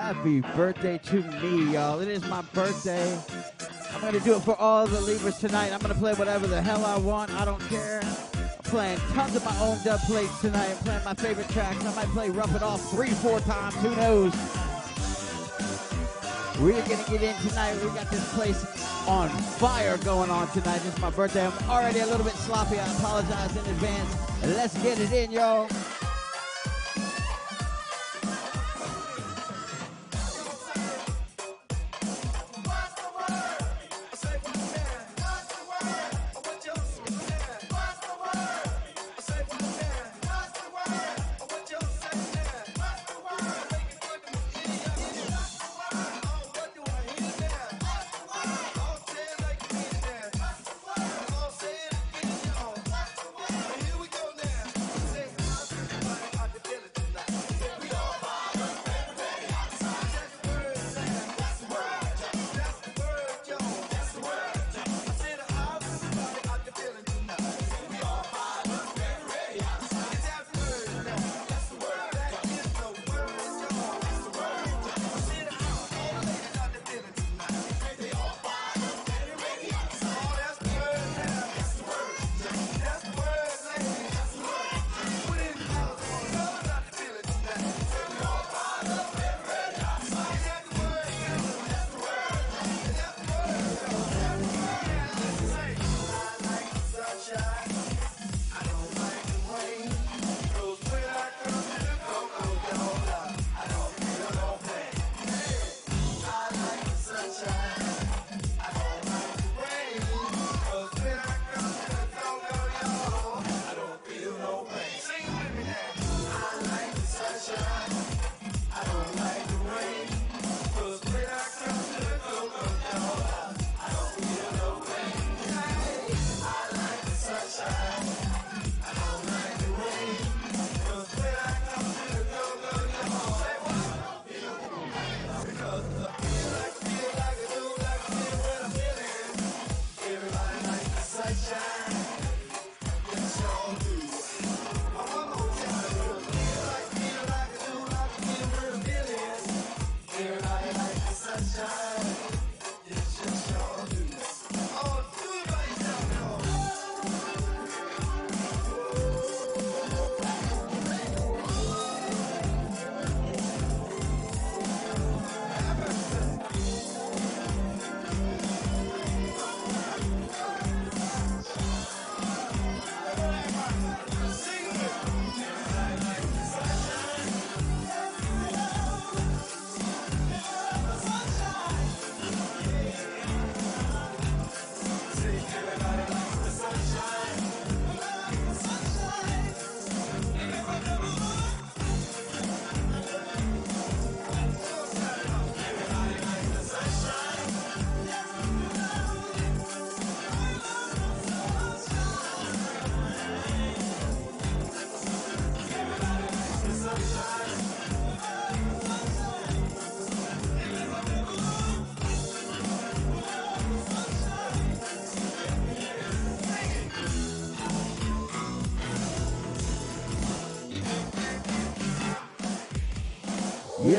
Happy birthday to me, y'all. It is my birthday. I'm going to do it for all the Libras tonight. I'm going to play whatever the hell I want. I don't care. I'm playing tons of my own dub plates tonight. I'm playing my favorite tracks. I might play Rough It Off three, four times. Who knows? We're going to get in tonight. We got this place on fire going on tonight. It's my birthday. I'm already a little bit sloppy. I apologize in advance. Let's get it in, y'all.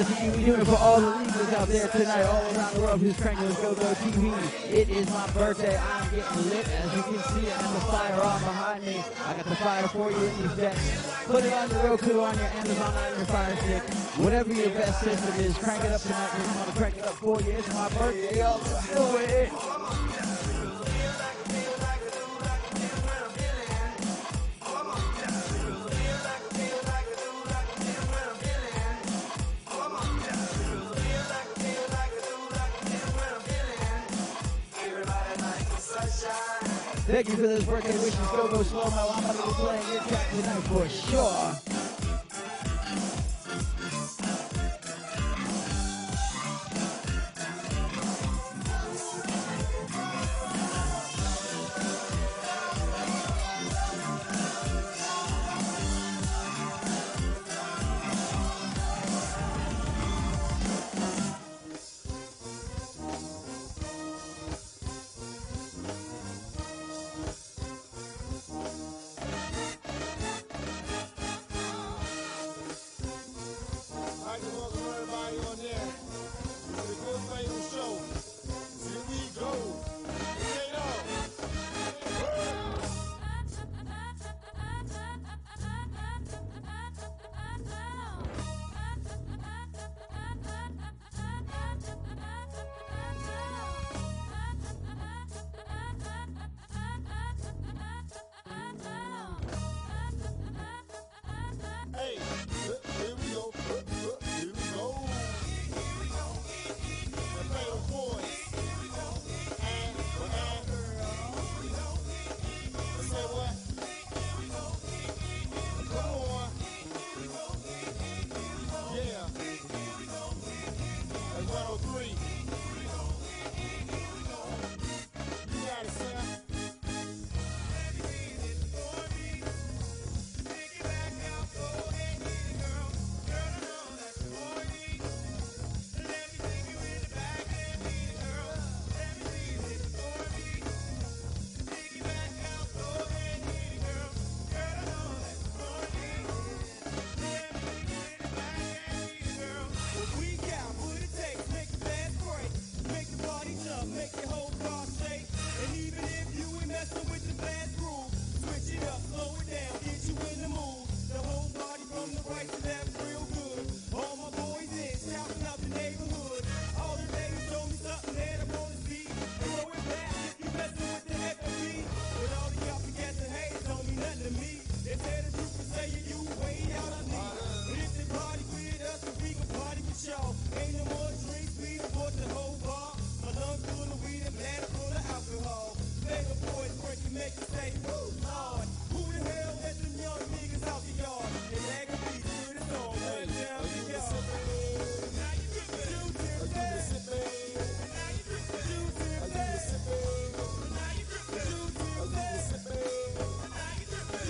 Yes, we doing it for all the leaders out there tonight, all around the world who's cranking with GoGo TV. It is my birthday. I'm getting lit. As you can see, I got the fire on behind me. I got the fire for you in these decks. Put it on your Roku, on your Amazon, on your Fire Stick. Whatever your best system is, crank it up tonight. We're going to crank it up for you. It's my birthday. Y'all do it. Thank you for this birthday wishes. Go go slow. I'm gonna be playing your track tonight for sure.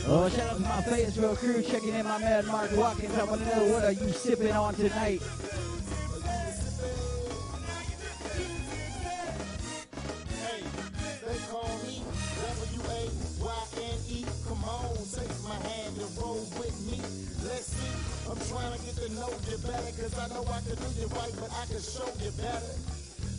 Oh, shout out to my Fayetteville crew checking in my man Mark Watkins. I want to know what are you sipping on tonight? I'm get to know you I know I can do you right, but I can show you better.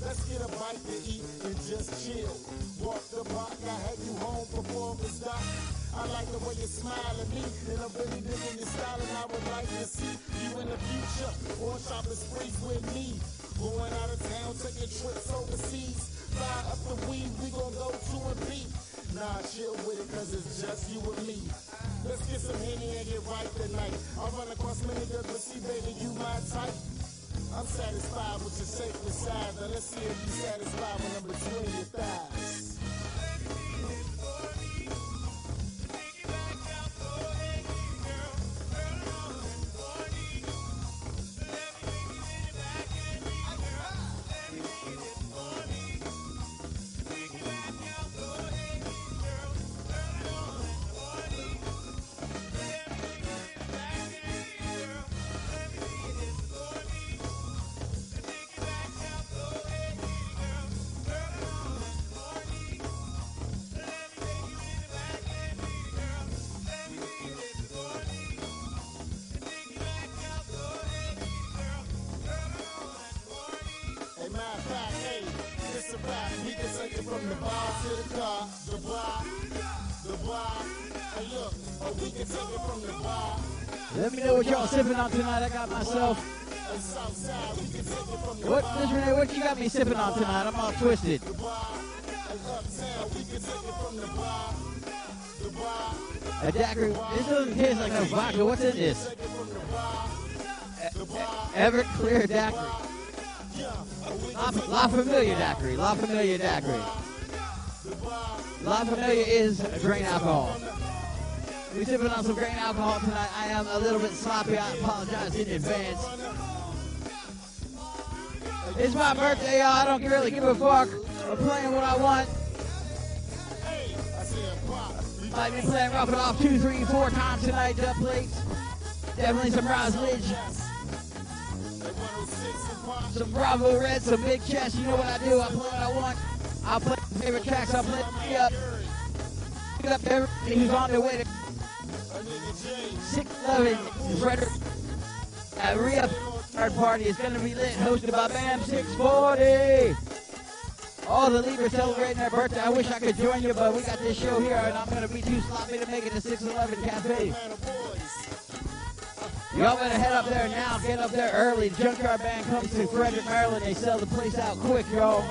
Let's get a bite to eat and just chill. Walk the block, I had you home before we stop. I like the way you smile at me, and I'm really digging your style, and I would like to see you in the future on shopping sprees with me. Going out of town, taking trips overseas. Fly up the weed, we gon' go to a beat. Nah, chill with it, cause it's just you and me. Let's get some Henny and get right tonight. I'll run across many girls, but see, baby, you my type. I'm satisfied with your shape and size. Now let's see if you satisfied when I'm between your thighs. Tonight. I got myself. What. Renee, what you got me sipping on tonight? I'm all twisted. A daiquiri. This doesn't taste like no vodka. What's in this? Everclear daiquiri. La, La Familia daiquiri. La Familia daiquiri. La Familia is grain alcohol. We sipping on some grain alcohol tonight. I am a little bit sloppy. I apologize in advance. It's my birthday, y'all. I don't really give a fuck. I'm playing what I want. I said, pop. We Might be playing rough it off two, three, four times tonight. Dub plates. Definitely some Roslidge. They 106 and pop. Some Bravo Red, some Big Chest. You know what I do. I play what I want. I'll play my favorite tracks. I'll play up. Pick up everybody who's on their way to. 611 Frederick. Uh, At Re-Up Third Party is going to be lit, hosted by BAM 640. All the Libras celebrating their birthday. I wish I could join you, but we got this show here, and I'm going to be too sloppy to make it to 611 Cafe. Y'all better head up there now. Get up there early. Junkyard Band comes to Frederick, Maryland. They sell the place out quick, y'all.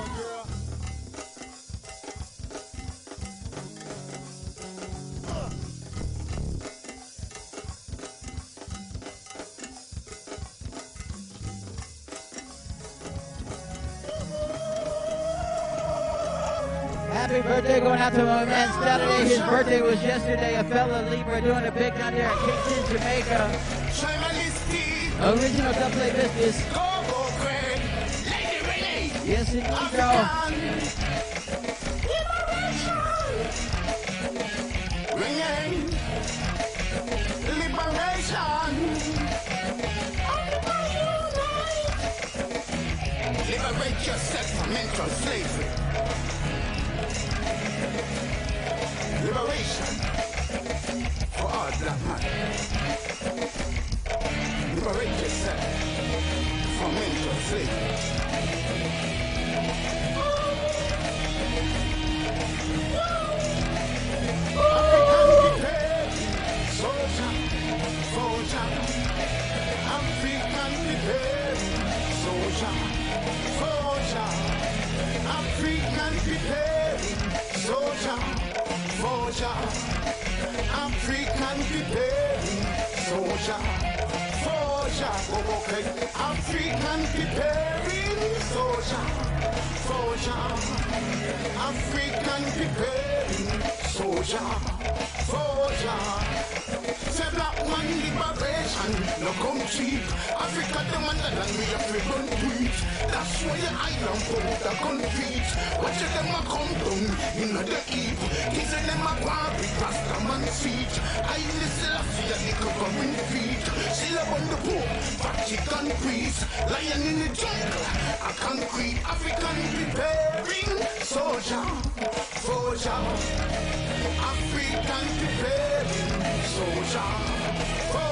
Happy birthday going out to my man Saturday. His birthday was yesterday. A fella Libra doing a big down there at Kingston, Jamaica. Original double play business. Yes, indeed, y'all. Liberate yourself from mental slavery. Liberation for all black men. Liberate yourself from mental slavery. African prepared. Soldier, soldier, African prepared. Soldier, soldier, okay, African preparing. Soldier, soldier, African preparing soldier, soldier. Say black man liberation, no cheap. Africa under and we have to run. That's why the island for the concrete. Watch them a come down in the heap. Kids them a want with Rasta man feet. I listen to little government feet. Still up on the poor, Vatican priest. Lion in the jungle, a concrete African preparing soldier, soldier. African preparing soldier,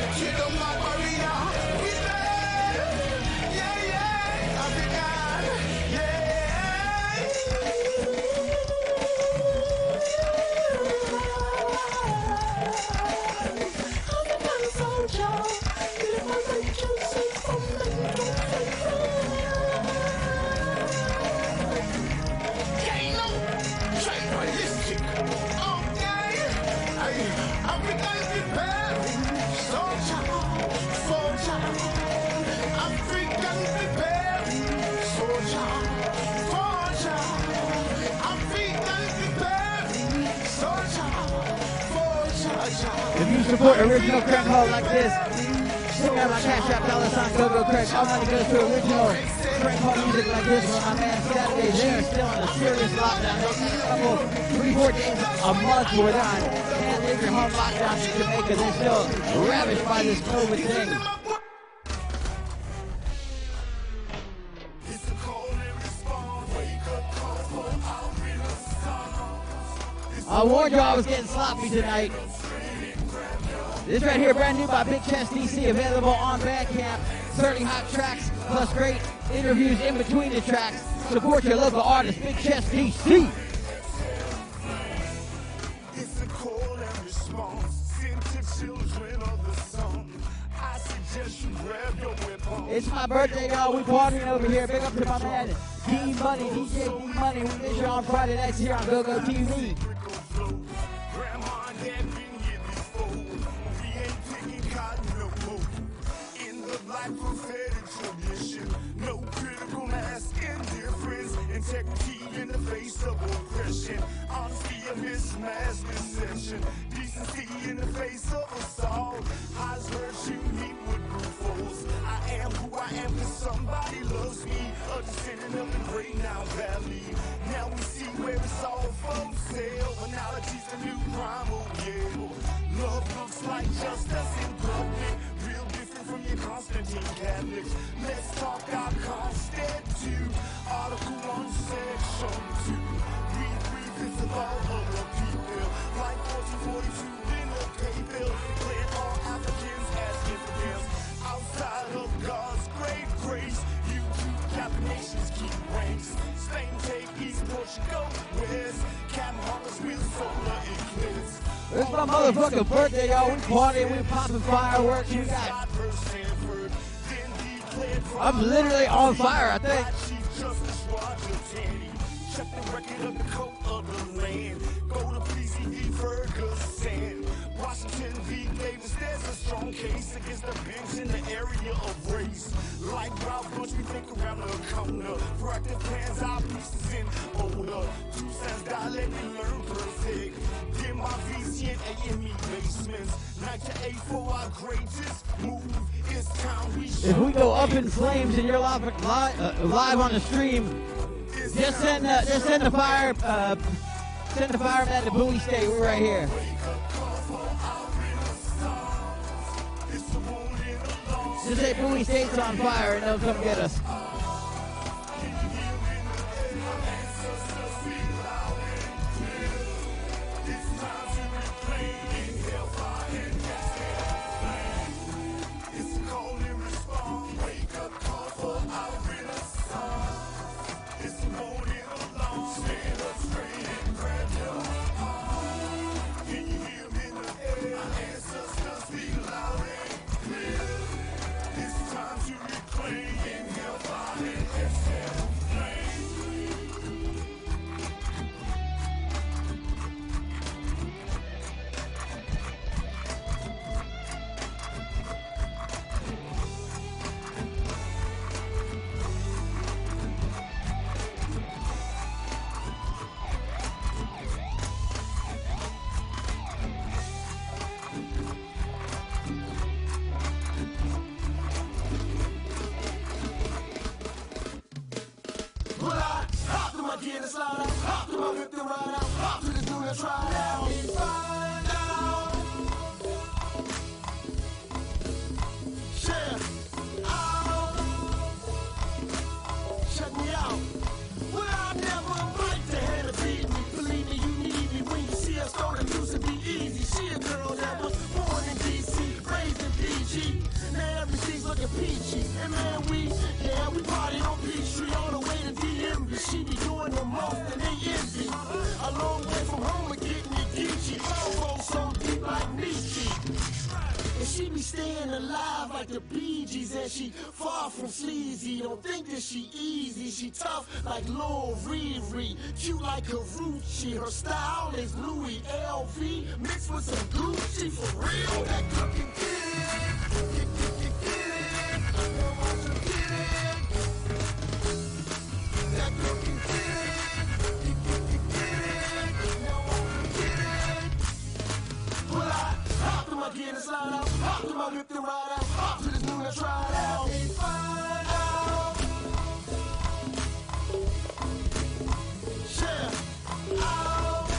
Kill them, my warrior. If you support original like this, check out my Cash App, dollar sign, go go Craig. All money goes to original music like this my man Saturday. They are still on a serious lockdown. They got a couple, three, four days a month where they're on can't leave your home lockdown in Jamaica. They're still ravished by this COVID thing. It's a call and response. Wake up, call for our renaissance. I warned you I was getting sloppy tonight. This right here, brand new by Big Chest DC, available on Bandcamp. 30 hot tracks, plus great interviews in between the tracks. Support your local artist, Big Chest DC. It's a call and response sent to children of the sun. I suggest you grab your weapon. It's my birthday, y'all. We partying over here. Big up to my man, D Money, DJ D Money. We miss you on Friday nights here on Go Go TV. Black prophetic tradition, no critical mass indifference, integrity in the face of oppression, honesty amidst mass deception, decency in the face of assault. Highs virtue meet with brute force. I am who I am because somebody loves me. A descendant of the great now valley. Now we see where it's all from sale. Analogies to new oh yeah. Love looks like justice in public. From your Constantine Catholics. Let's talk our constant too. Article 1, section 2. We breathe physical of the people. Like 1442 in the pay bill. Declared all Africans as infidels. Outside of God's great grace. You two Catholic nations keep ranks. Spain take East, Portugal It's my motherfucking birthday, y'all. We partying, we popping fireworks. We got. I'm literally on fire, I think. Check the record of the of the land. Go to. Washington v. There's a strong case against the bench in the area of race. Like Ralph think around the corner. Proactive plans, our pieces in order. Two cents dialect and learn perfect. Get my VC and AME basements. Night to eight for our greatest move. It's time we If we go up in flames and you're live, uh, live on the stream, just send uh, just send the fire uh, send the fireman to Bowie State. We're right here. Just say Bowie State's on fire and they'll come get us. Doing and they. A long way from home and getting it geeky. Roll so deep like Nietzsche. And she be staying alive like the Bee Gees And she far from sleazy. Don't think that she easy. She tough like Lil Riri. Cute like Karrueche Her style is Louis LV Mixed with some Gucci For real, that cooking kid to my whip and ride out. To this new, let's ride out. Find out. Yeah. Out.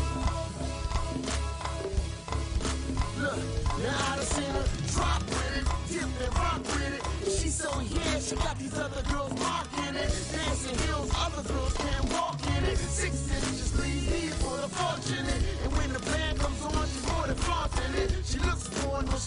Look, now I done seen her drop with it, dip and rock with it. She so yeah, she got these other girls mocking it. Dancing heels, other girls can't walk in it. Six inches me for the fortunate.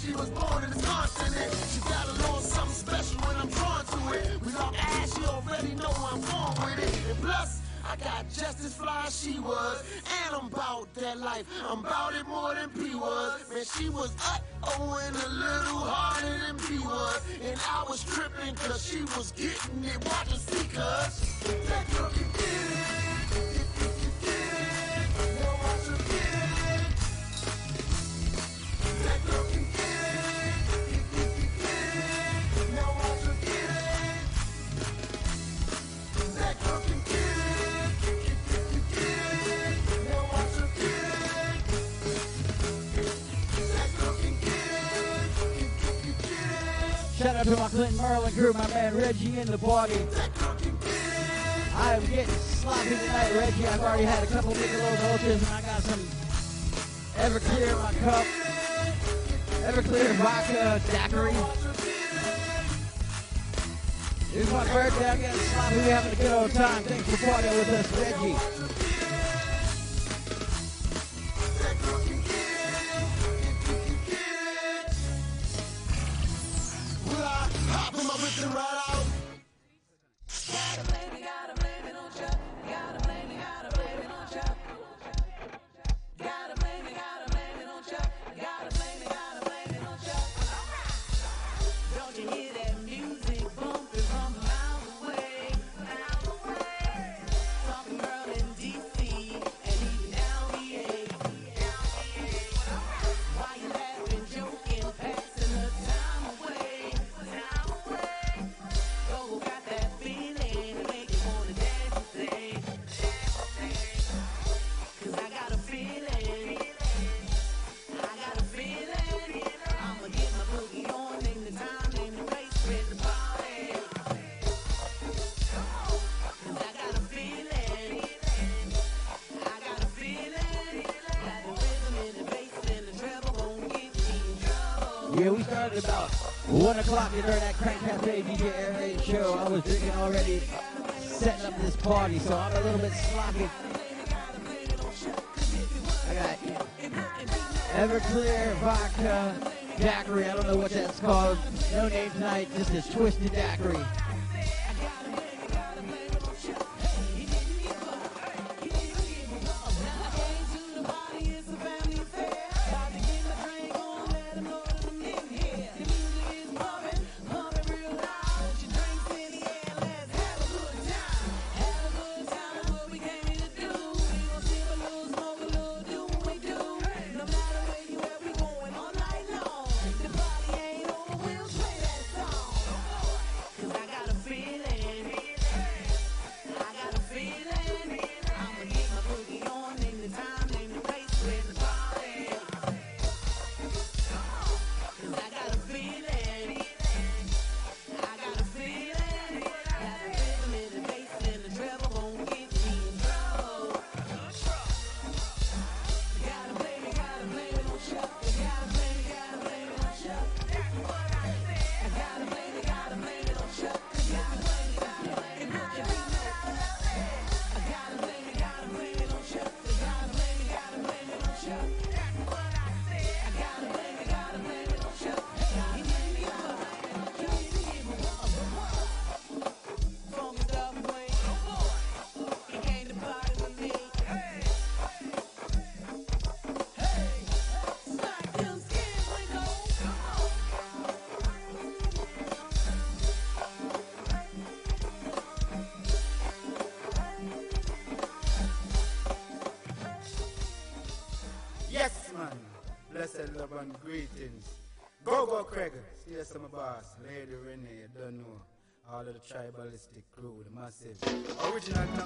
She was born in this continent. She got a little something special when I'm drawn to it. We love ass, she already know I'm born with it. And plus, I got just as fly as she was, and I'm about that life. I'm about it more than P was. Man, she was up, oh, and a little harder than P was. And I was tripping cause she was getting it. Watch and see, cuz. That girl can get it. Out to my Clinton Maryland crew, my man Reggie in the party. I am getting sloppy tonight, Reggie. I've already had a couple Michelob Ultras and I got some Everclear in my cup. Everclear vodka daiquiri. It's my birthday. I'm getting sloppy. We're having a good old time. Thanks for partying with us, Reggie. Ride out? About 1 o'clock You heard that Crank Cafe DJ Air Raid show. I was drinking already, setting up this party, so I'm a little bit sloppy. I got Everclear vodka daiquiri. I don't know what that's called. No name tonight, just this twisted daiquiri. myself. Original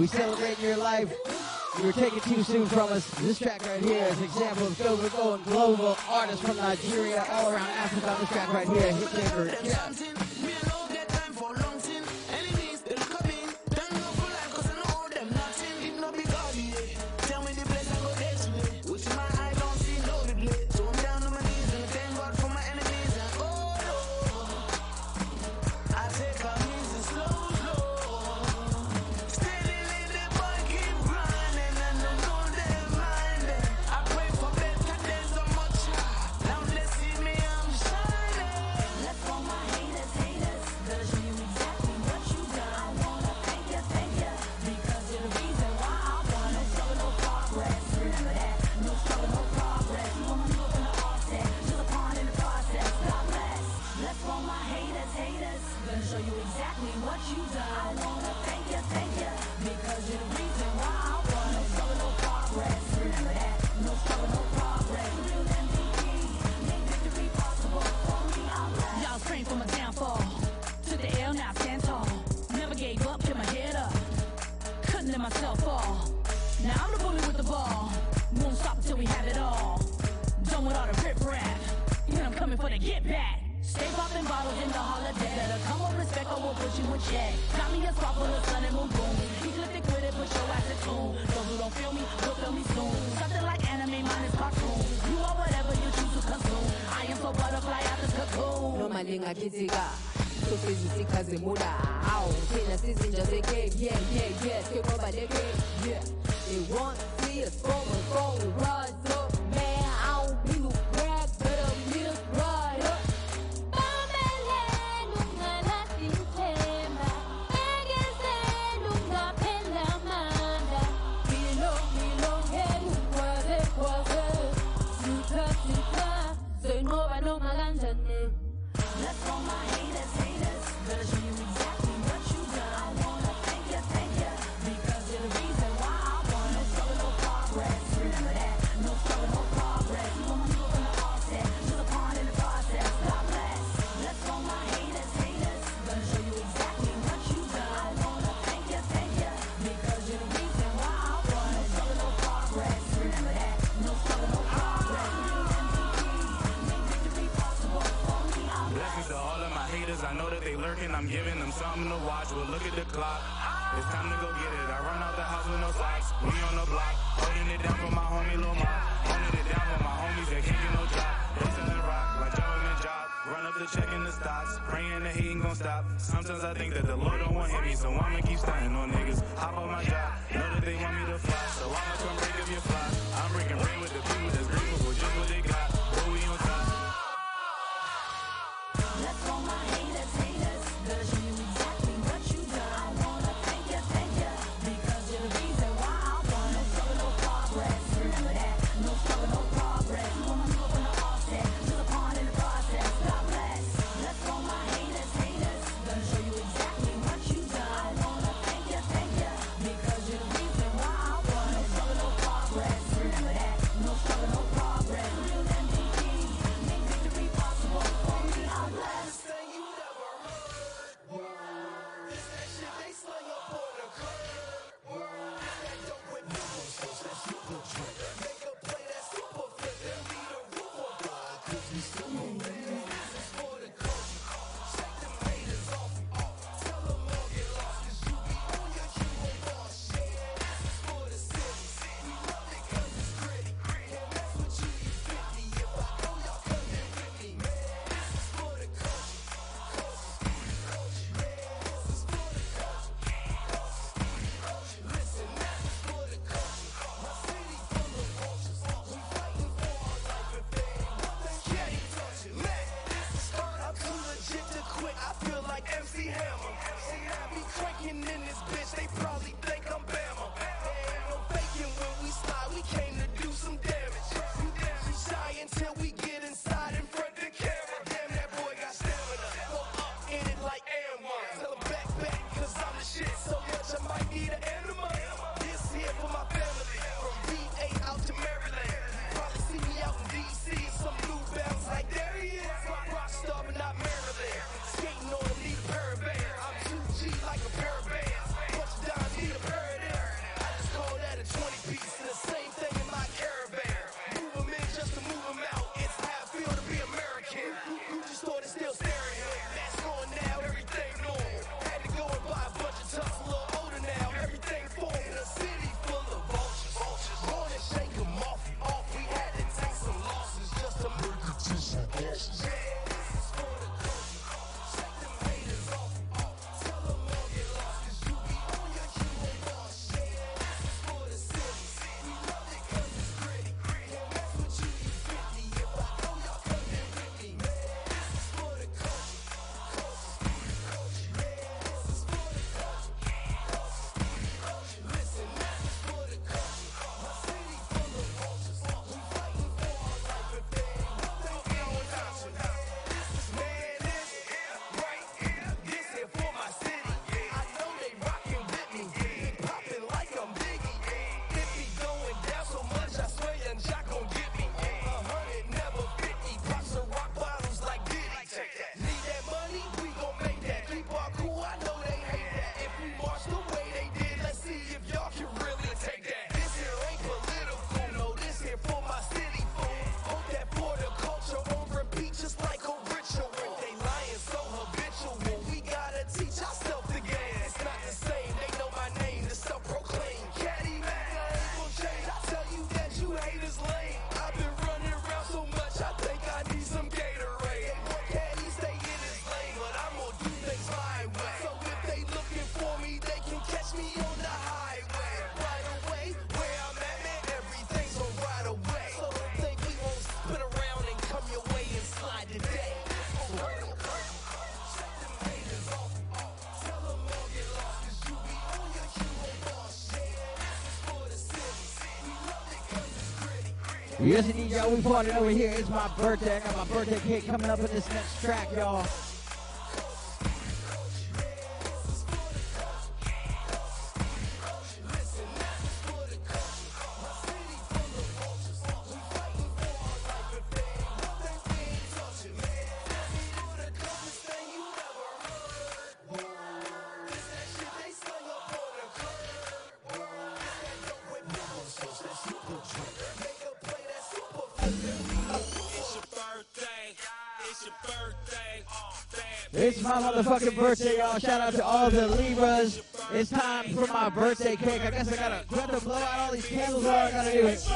We celebrate your life. You were taken too soon from us. This track right here is an example of global global. Artists from Nigeria, all around Africa this track right here. Hit Denver. Yeah. Yes, indeed, y'all. We partying over here. It's my birthday. I got my birthday cake coming up in this next track, y'all. Motherfucking birthday, y'all. Shout out to all the Libras. It's time for my birthday cake. I guess I gotta, to blow out all these candles or I gotta do it?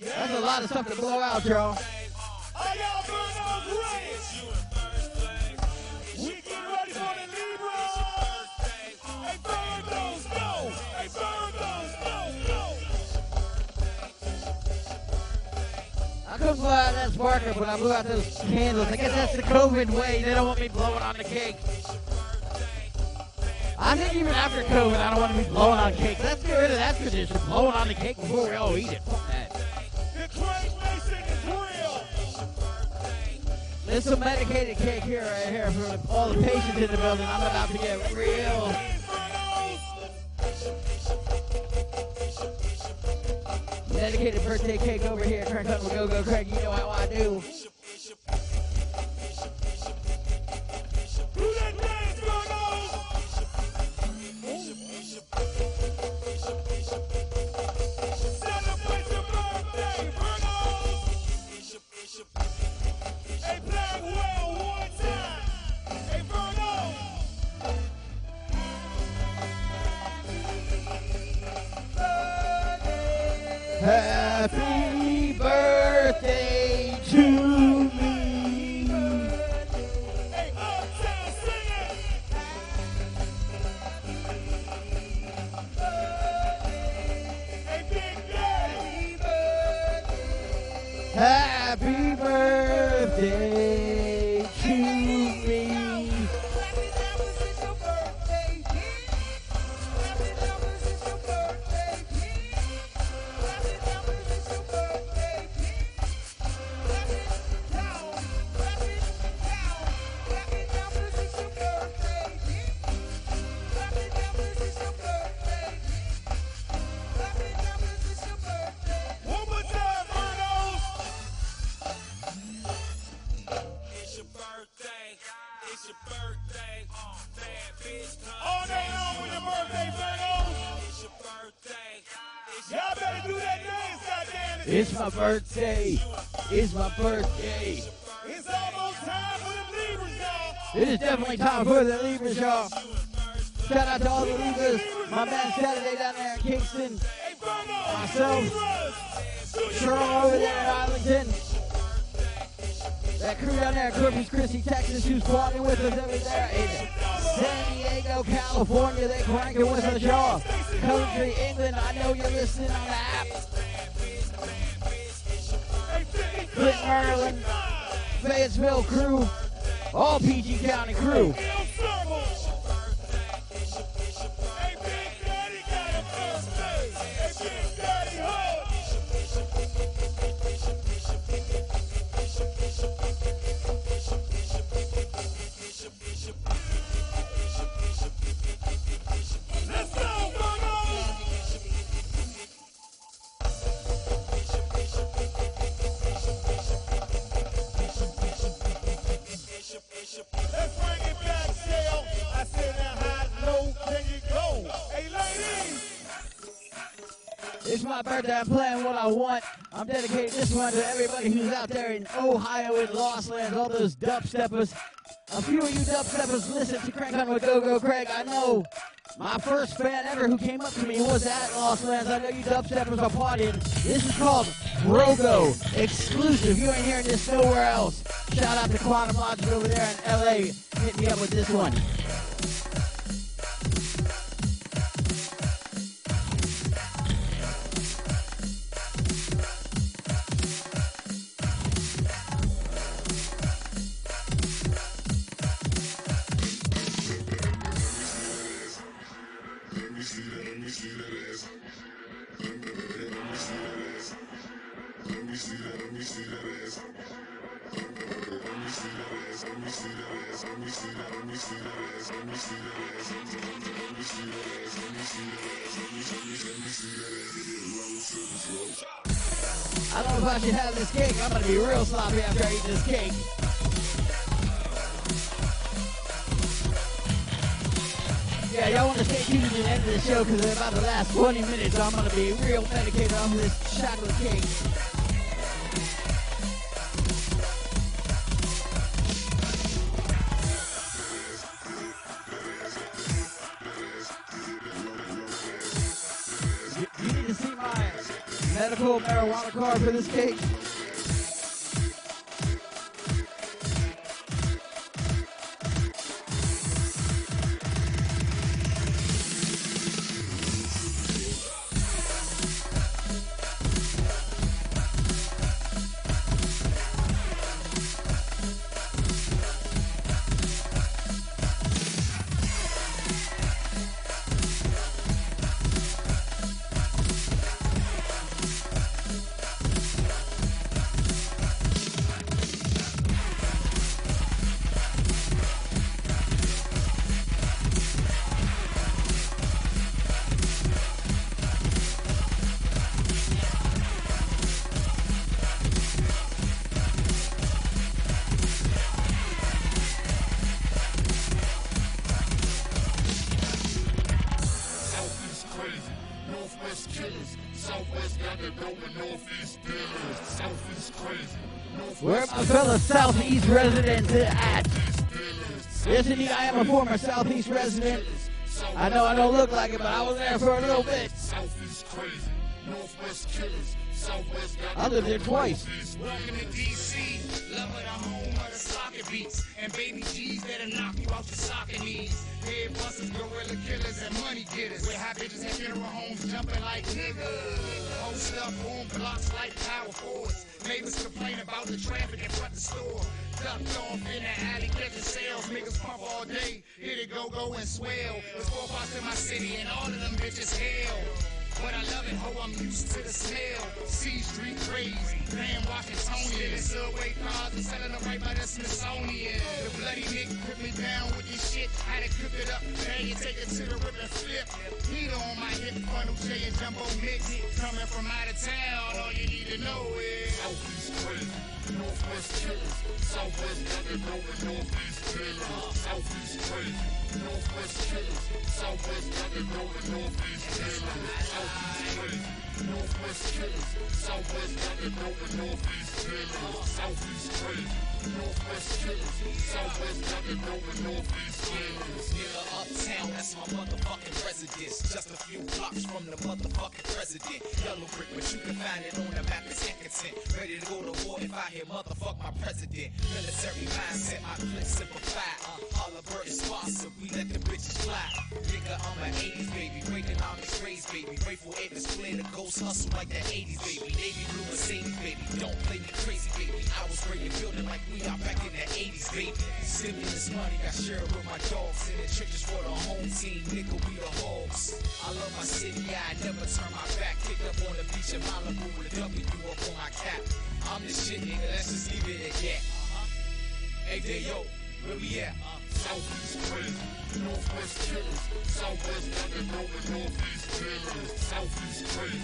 That's a lot of stuff to blow out, y'all. Sparkler, but I blew out those candles. I guess that's the COVID way. They don't want me blowing on the cake. I think even after COVID, I don't want to be blowing on cake. Let's get rid of that tradition, blowing on the cake before we all eat it. Craig is some medicated cake here, right here, for all the patients in the building. I'm about to get real. Dedicated birthday cake over here. Craig Hunt Do It's my birthday. It's my birthday. It's almost time for the Libras, y'all. It is definitely time for the Libras, y'all. Shout out to all the Libras. My man Saturday down there in Kingston. Myself. Cheryl over there in Arlington. That crew down there in Corpus Christi, Texas, who's partying with us over there in San Diego, California. They cranking with us, y'all. Coventry, England, I know you're listening on the app. Maryland, Fayetteville crew, all PG County crew. This one to everybody who's out there in Ohio and Lost Lands, all those dubsteppers. A few of you dubsteppers listen to Crank On with Go Go Craig. I know my first fan ever who came up to me was at Lost Lands. I know you dubsteppers are partying. This is called Brogo exclusive. You ain't hearing this nowhere else. Shout out to Quantum Logic over there in LA. Hit me up with this one. If I should have this cake. I'm gonna be real sloppy after I eat this cake. Yeah, y'all want to stay tuned to the end of the show because in about the last 20 minutes I'm gonna be real medicated of this chocolate cake. Medical marijuana card for this cake. Fellow Southeast residents at? Yes, indeed, I am a former Southeast resident. I know I don't look like it, but I was there for a little bit. Southeast crazy, Northwest killers, Southwest I lived there twice. Beats, and baby G's that'll knock you out your soccer knees. Head busters, gorilla killers, and money getters. With high bitches at funeral homes jumping like niggas. Post up on blocks like power forwards. Neighbors complain about the traffic in front the store. Ducked off in the alley catching sales. Niggas pump all day, hit it go go and swell. There's four parts in my city, and all of them bitches hell. But I love it, ho, I'm used to the smell. C Street crazy, damn Washingtonian. Subway cars and selling them right by the Smithsonian. The bloody nigga put me down with this shit. Had to cook it up, bang it, take it to the rip and flip. Heat on my hip, funnel J and jumbo mix. Coming from out of town, all you need to know is. Southeast Northwest killers, Southwest got the dope Northeast dealers. Southeast crazy, Northwest killers, Southwest dope and Northeast dealers. Southeast crazy, Northwest killers, Southwest dope and Northeast dealers. Southeast crazy, Northwest killers, Southwest dope and Northeast dealers. Nigga uptown, that's my motherfucking residence. Just a few blocks from the motherfucking president. Yellow brick, but you can find it on the map as Hankerton. Ready to go to war if I hear motherfuck my president. Military mindset, my clip simplify. Uh, Oliver is sponsor, we let the bitches fly. Nigga, I'm an 80s baby, these rays, baby. Grateful it display the ghost hustle like the 80s, baby. Navy blue Mercedes, baby. Don't play me crazy, baby. I was breaking building like we are back in the 80s, baby. Stimulus money, got shared with my dogs. In the churches for the home team, nigga, we the hogs. I love my city, I never turn my back. Kicked up on the beach in Malibu with a W up on my cap. I'm the shit, nigga, let's just leave it at that. Hey, there, yo, where we at? Uh, Southeast crazy, Northwest killers, Southwest dope and Northeast dealers. Southeast crazy,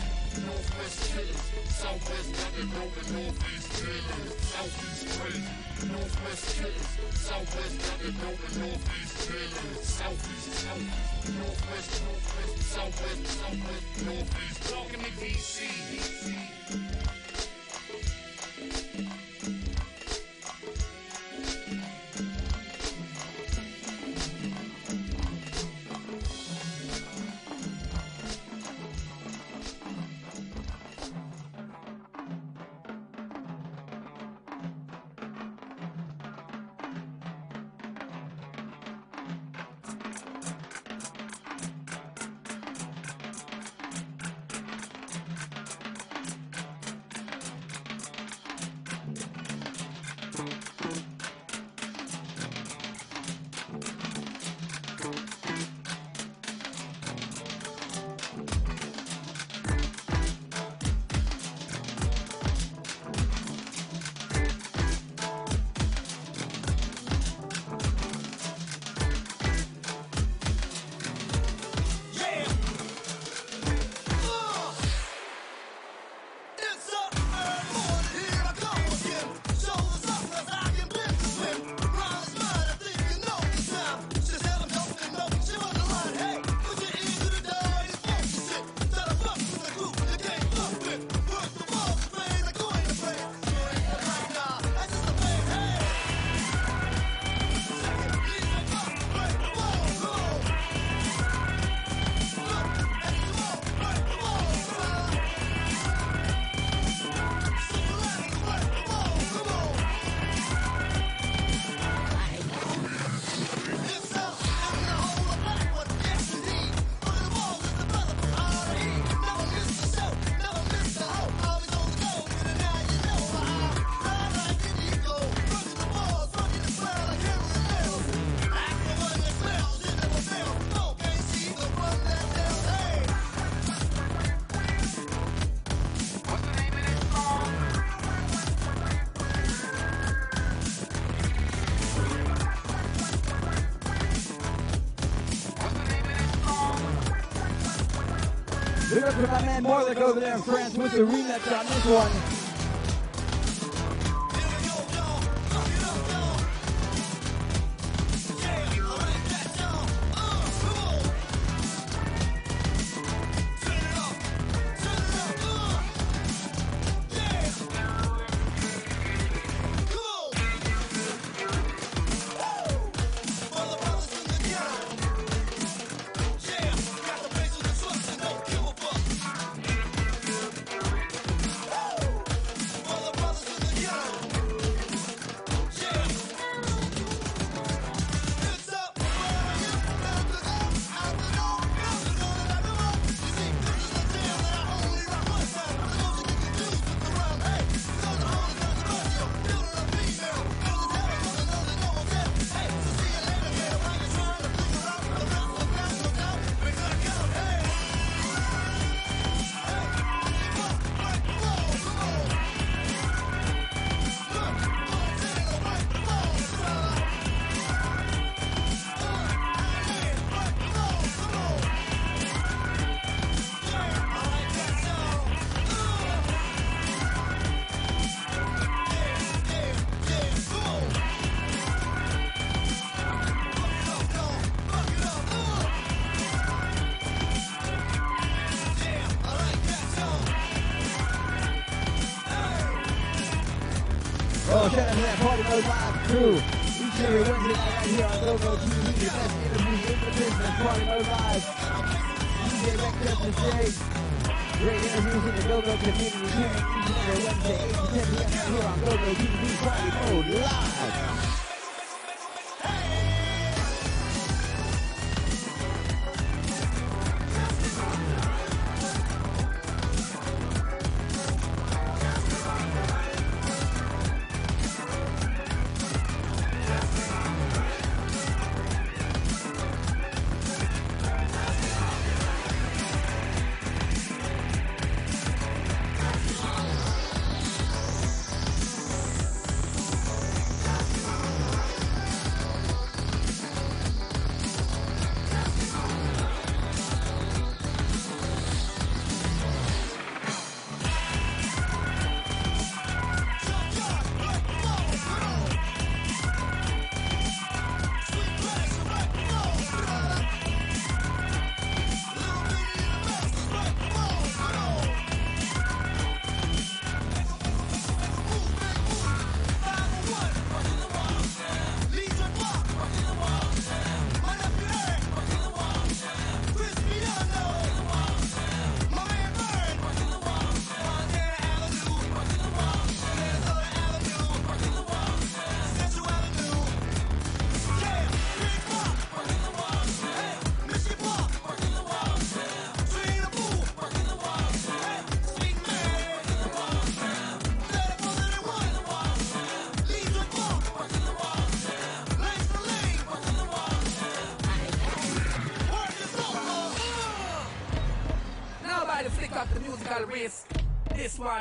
Northwest killers, Southwest dope and Northeast dealers. Southeast crazy, Northwest killers, Southwest dope and Northeast dealers. Southeast, Southeast, Northwest, Northwest, Southwest, Southwest, Northeast. Welcome to DC. Marlick over there in France with the rematch on this one. in the go-go community here each Wednesday. Here on GoGo TV Friday Mode Live.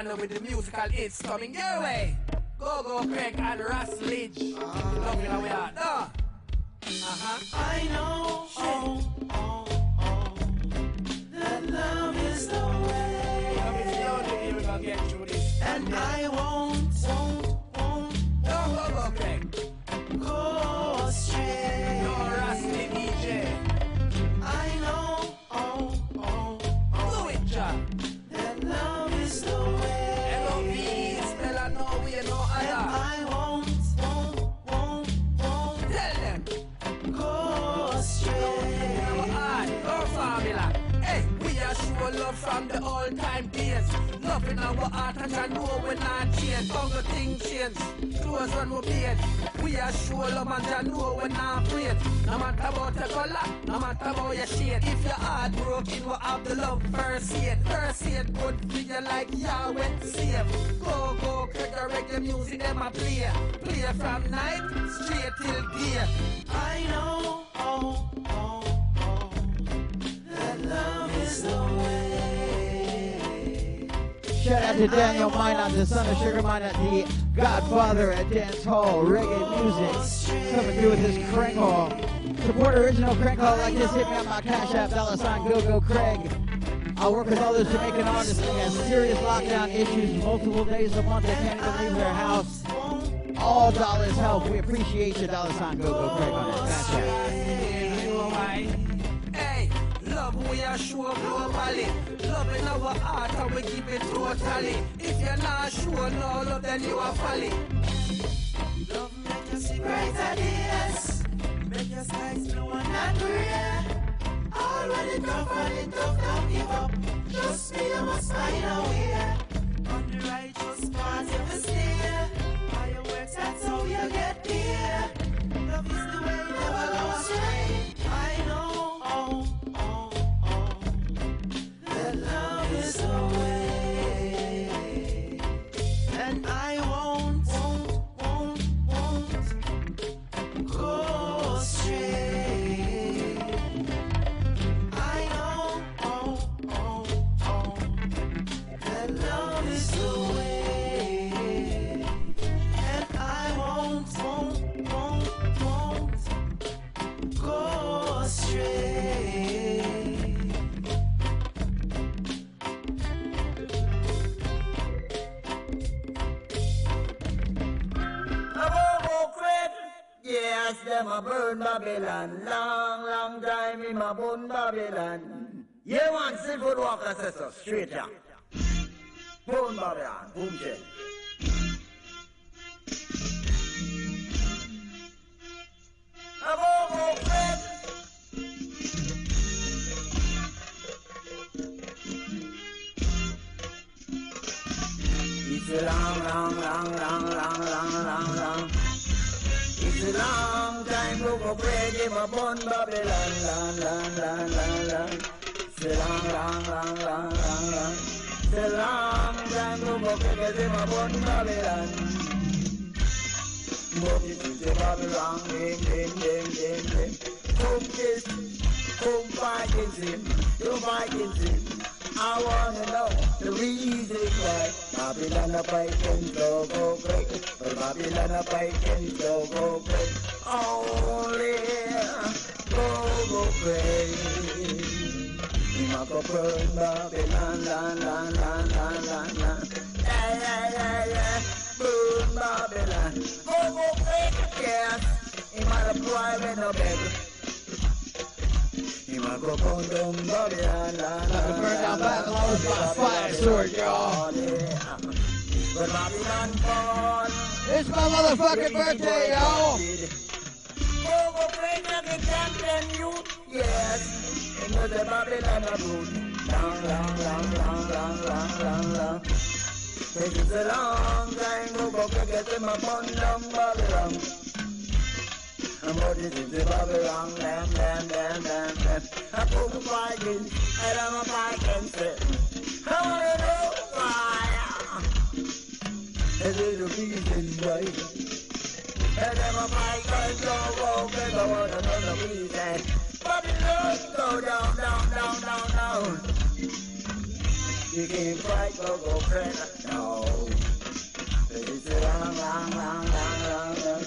with the musical it's coming out. wanna godfather at dance hall reggae music. Something to do with this crank hall. Support original crank hall like this. Hit me on my cash app, dollar sign, go go Craig. I work with all those Jamaican artists artist who serious lockdown issues multiple days a month. They can't even leave their house. All dollars help. We appreciate your dollar sign, go go Craig on that cash app. Love we are sure globally. Love in our heart and we keep it totally. If you're not sure, no then you are folly. Love make you see brighter days. Make your skies blue and not gray. Already tough and it tough, don't give up. Trust me, you must find a way. On the righteous path you must stay. Walker says so. Straight down. Babylon. Boom. It's a long, long, long, long, long, long, long, long. It's a long time go break him upon Babylon, long, long, long, long, long. Long, long, long, break upon Babylon. It Babylon. Come come you. I wanna know the reason why Babylon a great, but Babylon a. Only go go go Babylon, Babylon. Go Babylon, Babylon Babylon. It's my motherfucking birthday, y'all. Go go great like a champion youth, yes. Into the Babylon of. Long, long, long, long, long, long, long, long. This is a long time to go get him upon down Babylon. And what is it, the Babylon, lamb, lamb. I put the and I'm a fighting set. I wanna know why. Is it a reason why? And I'm a fighting, so go get the one another reason. Babylon, go down, down, down, down, down. You can't fight, go, no. It's a long, long, long, long, long, long.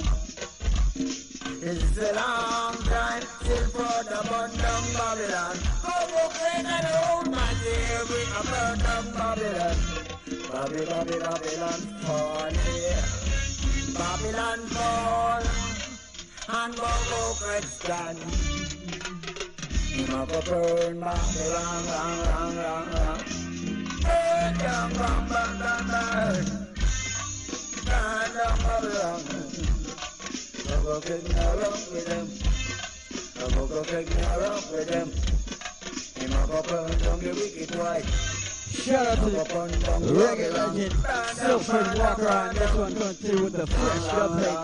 It's a long time till for the down Babylon. Go, go, friend, and hold my dear, bring a burn down Babylon. Babylon, Babylon, fall, yeah. Babylon fall, and go, go, Christian. Ima go burn Babylon, long, long, long, long. Burn down, burn, burn. Burn down Babylon. Go go get me with them. Go go get me with them. Ima go burn down the wicked wife. Shout out to reggae legend Walker on this one going through with the fresh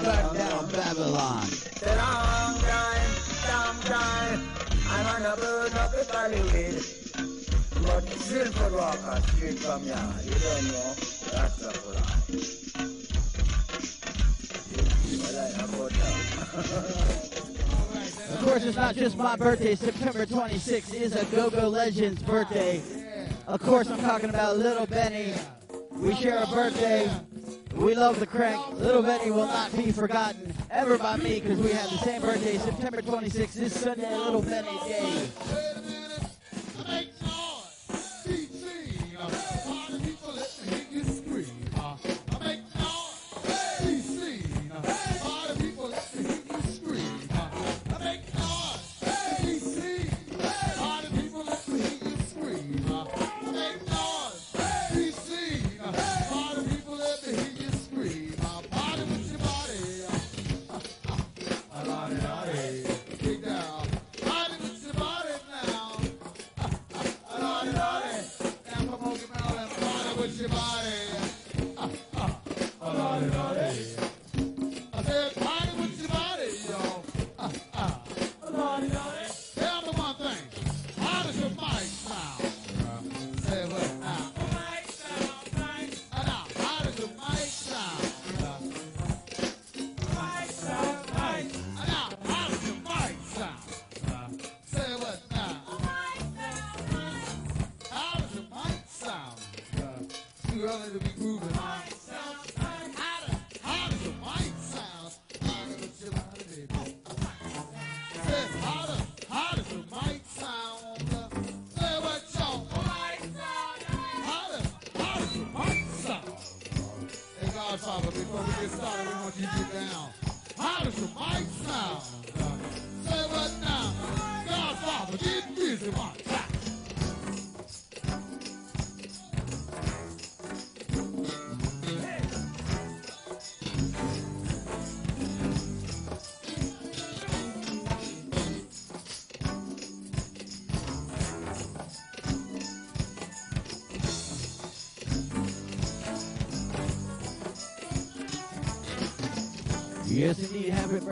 cut down Babylon. Time, long time. I'm on a up with. But Walker straight from. You don't know. That's a. Of course, it's not just my birthday. September 26th is a Go-Go Legends birthday. Of course, I'm talking about Little Benny. We share a birthday. We love the crank. Little Benny will not be forgotten ever by me because we have the same birthday. September 26th is Sunday, Little Benny Day.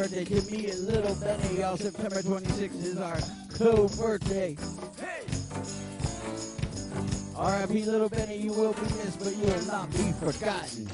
birthday. Give me a little Benny, y'all. September 26th is our co-birthday. Hey! R.I.P. Little Benny, you will be missed, but you will not be forgotten.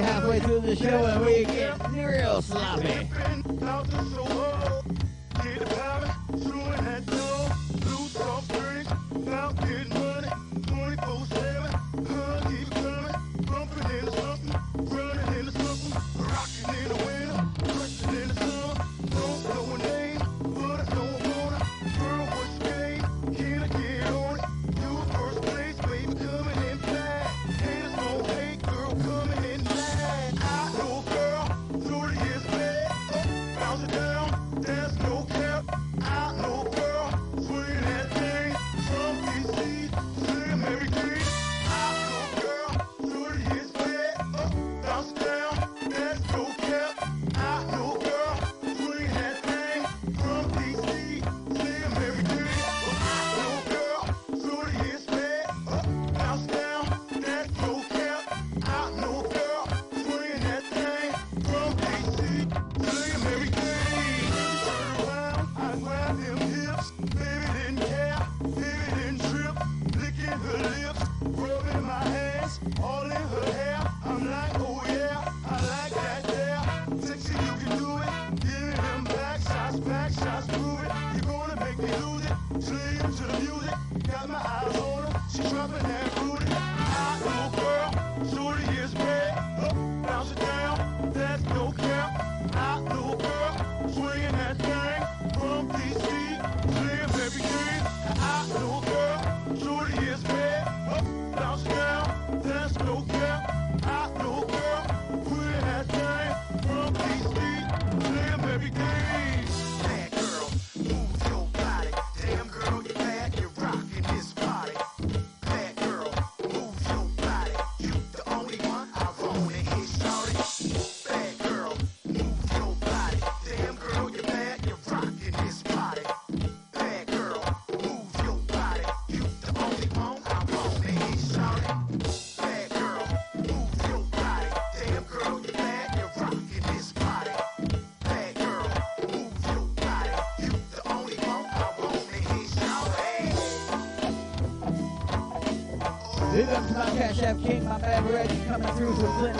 halfway through the show and we get. Cash King, my man Reggie coming through from Clinton,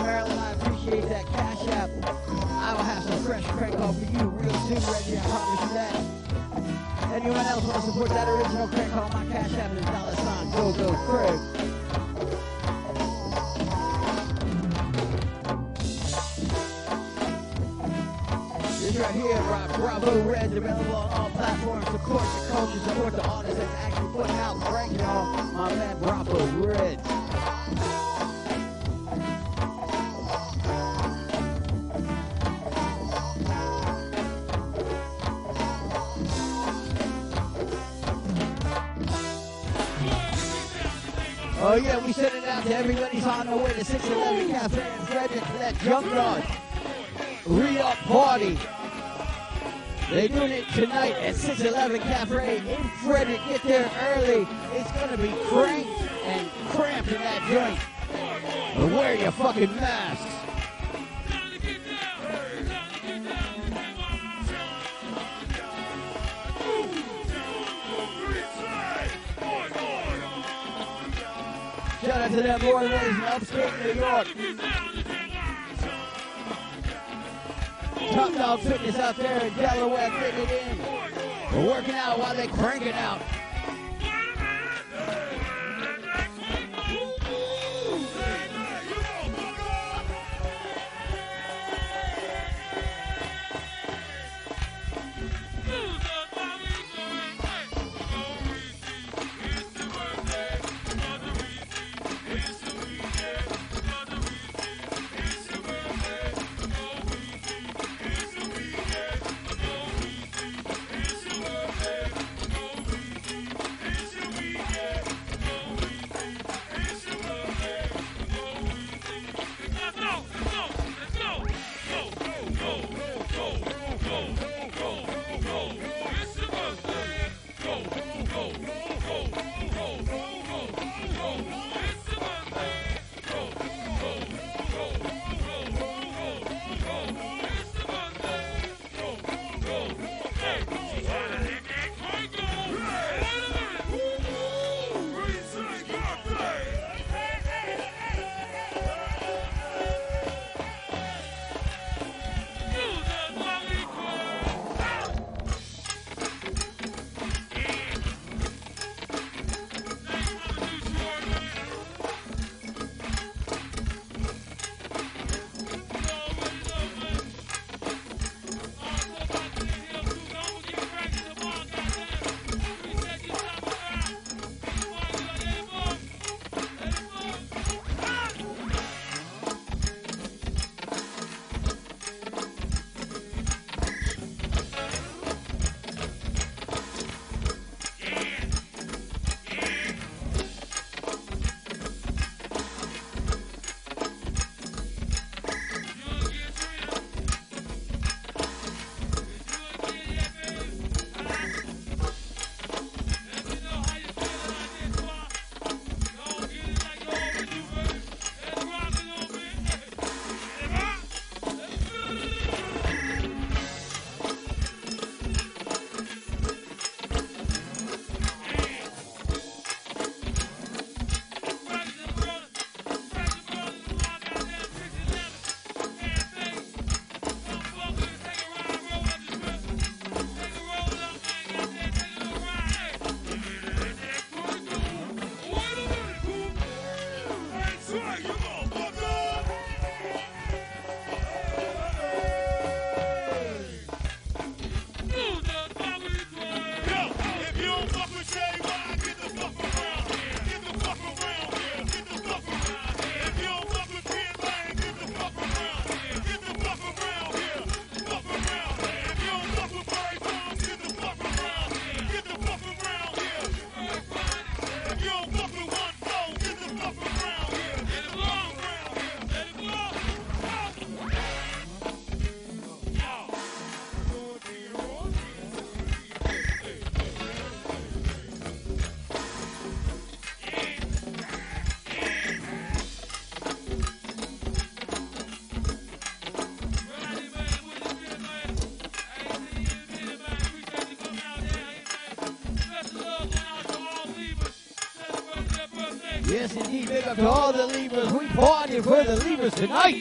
to all the levers. We party for the levers tonight.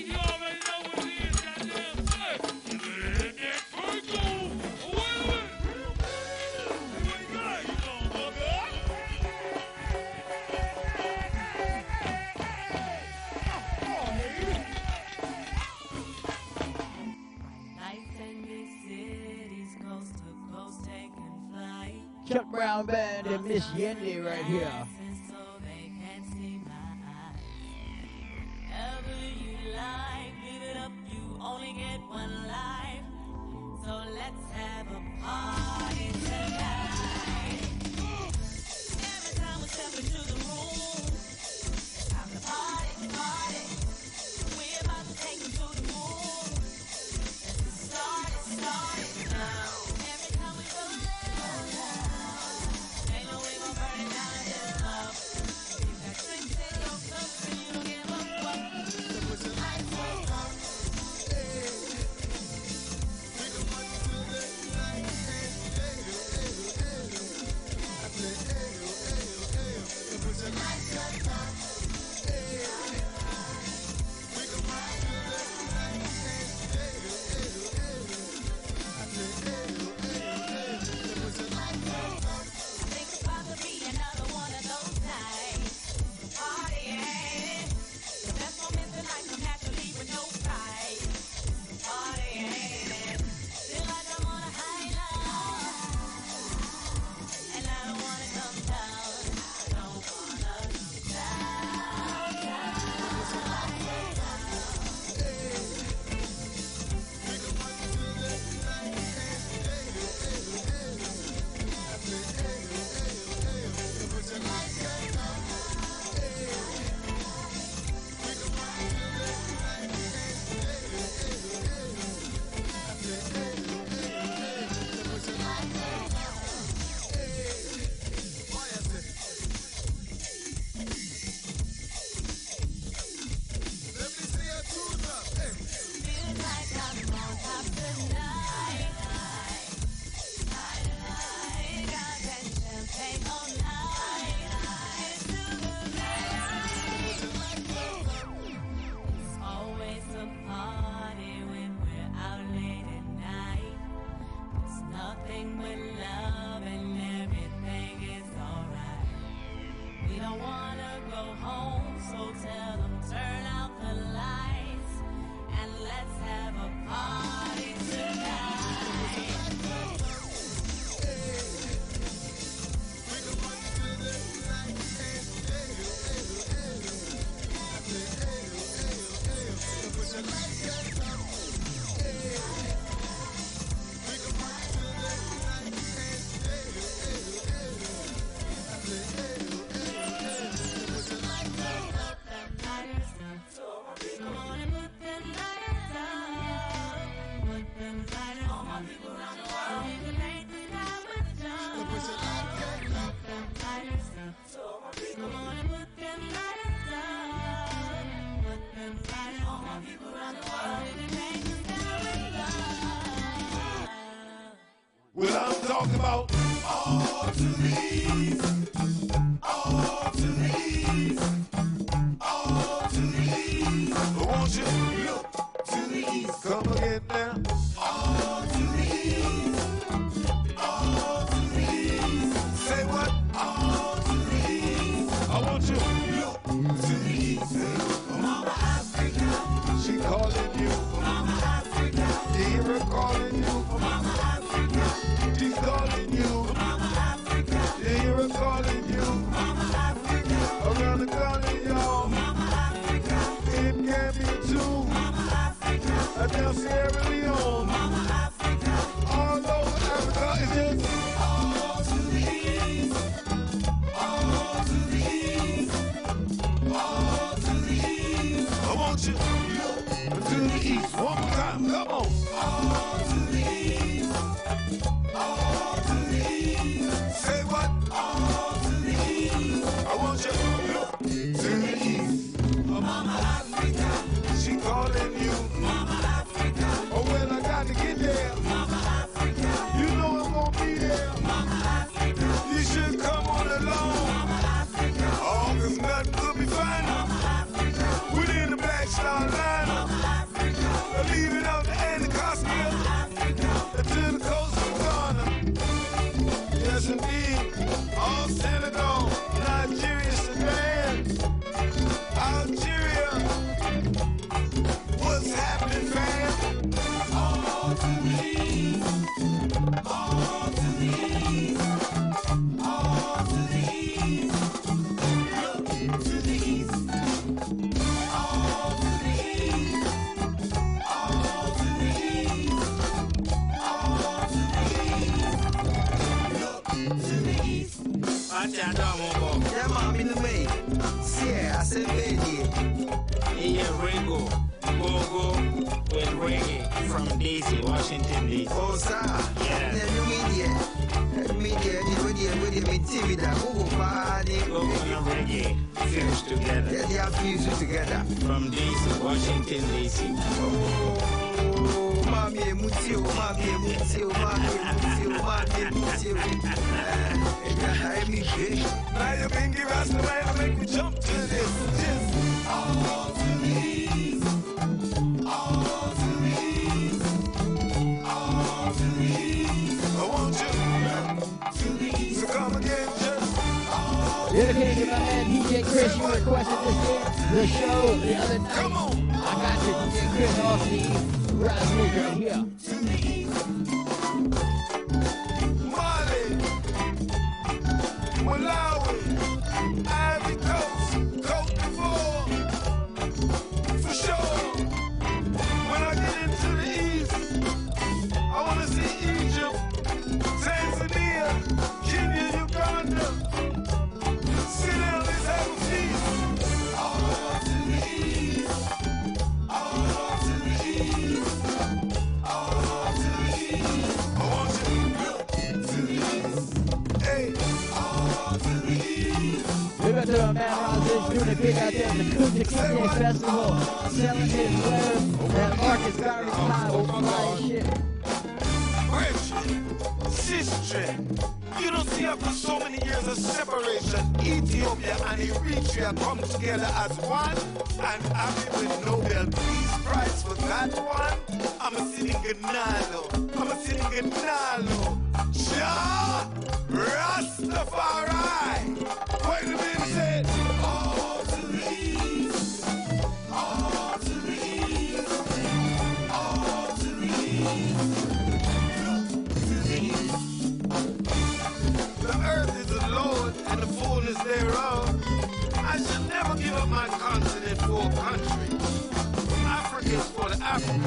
is for the apple.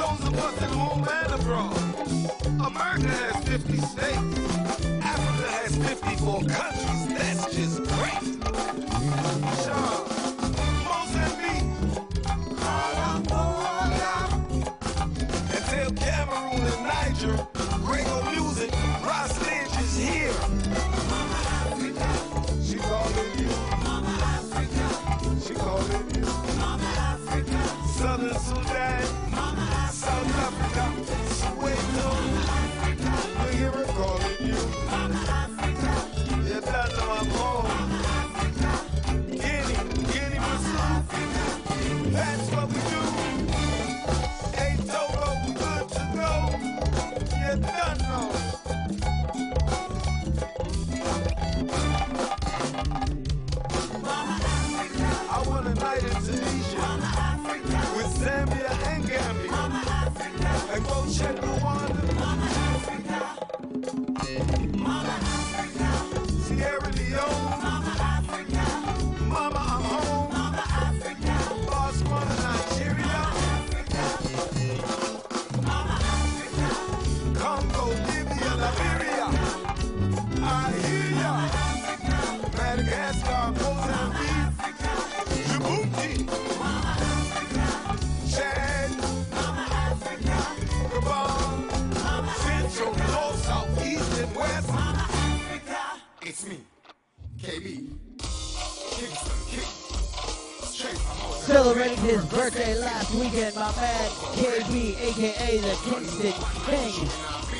Those of us at home and abroad. America has 50 states. Africa has 54 countries. That's just ocean, the one it's me, KB. Celebrating his birthday last weekend, my man KB, aka the Kingston King.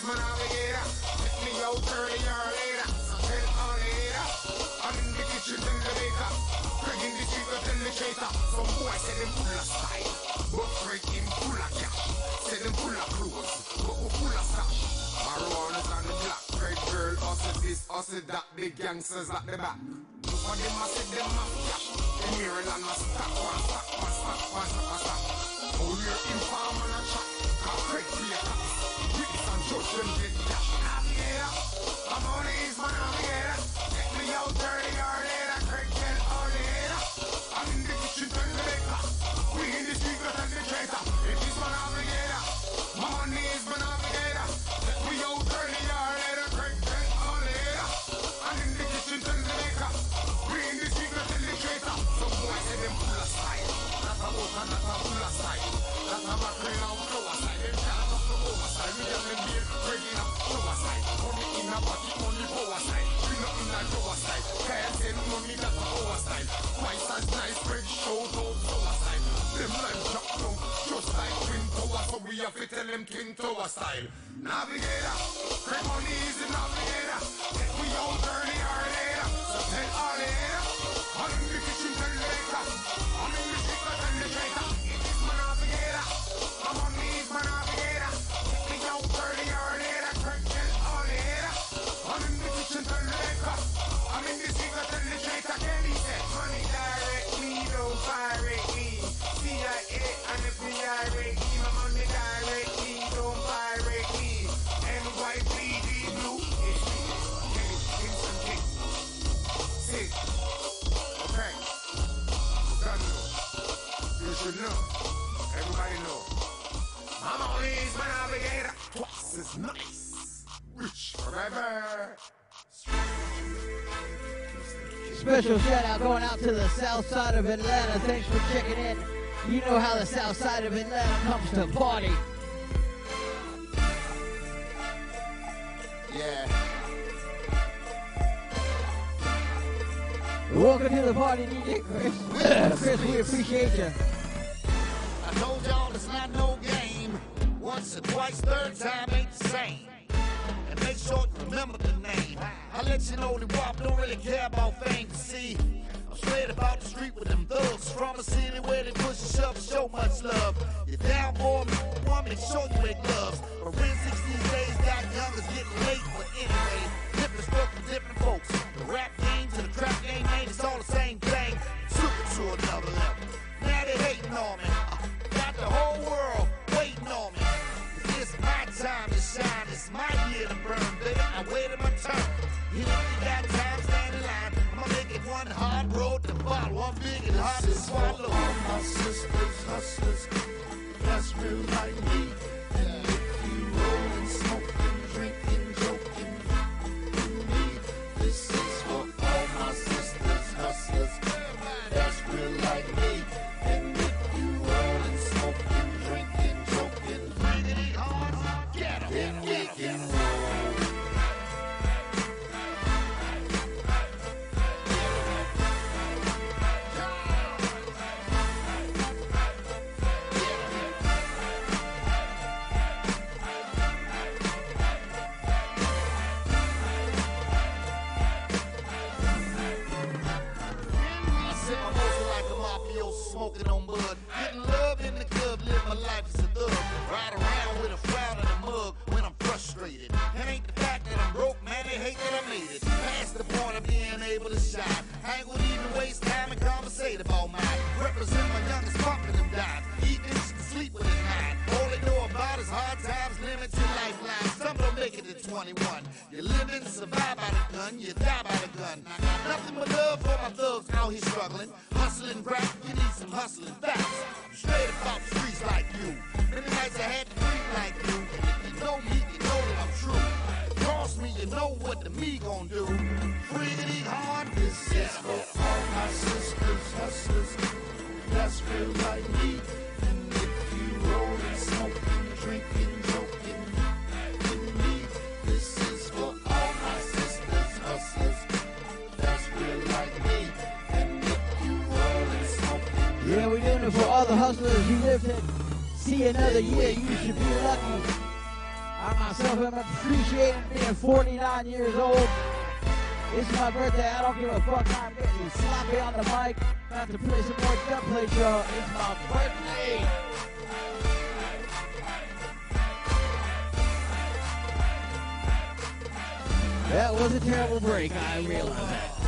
es manavera. Let me out early or later. Then on later. I'm in the kitchen and the baker. Craig the street, I tell the chaser. Some boy said them full of style. But Craig him full of cash. Said them full of clothes. But we full of stash. Marijuana's on the block. red girl, hustle this, hustle that. the gangsters at the back. Look what them, I said them have cash. Them hearing on my stack, one stack, one stack, one stack, one stack. Oh, you're informal and chat. Craig, be a cop. I'm on these, my I'm. Take me out dirty, dirty. we have to tell them Twin Tower style. Navigator, take is easy, navigator. We all journey are later, so tell all later. Special shout out going out to the south side of Atlanta. Thanks for checking in. You know how the south side of Atlanta comes to party. Yeah. Welcome to the party, DJ Chris. Chris, we appreciate you. another year, you should be lucky. I myself am appreciating being 49 years old. It's my birthday, I don't give a fuck, I'm getting sloppy on the mic. About to play some more Deathplay, y'all. it's my birthday! That was a terrible break, I realize that.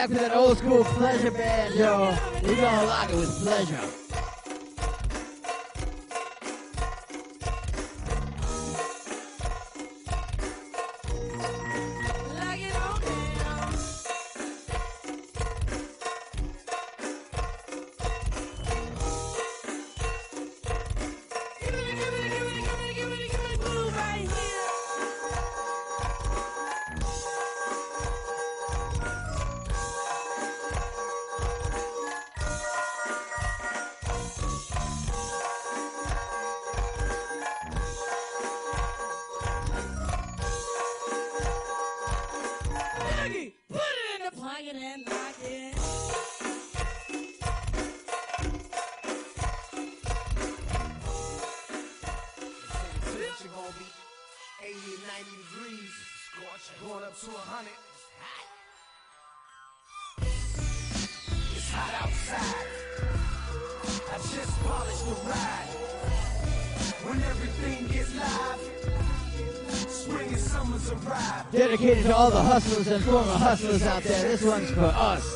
back to that old school pleasure band, yo. We gonna lock it with pleasure. to all the hustlers and former hustlers out there. This one's for us.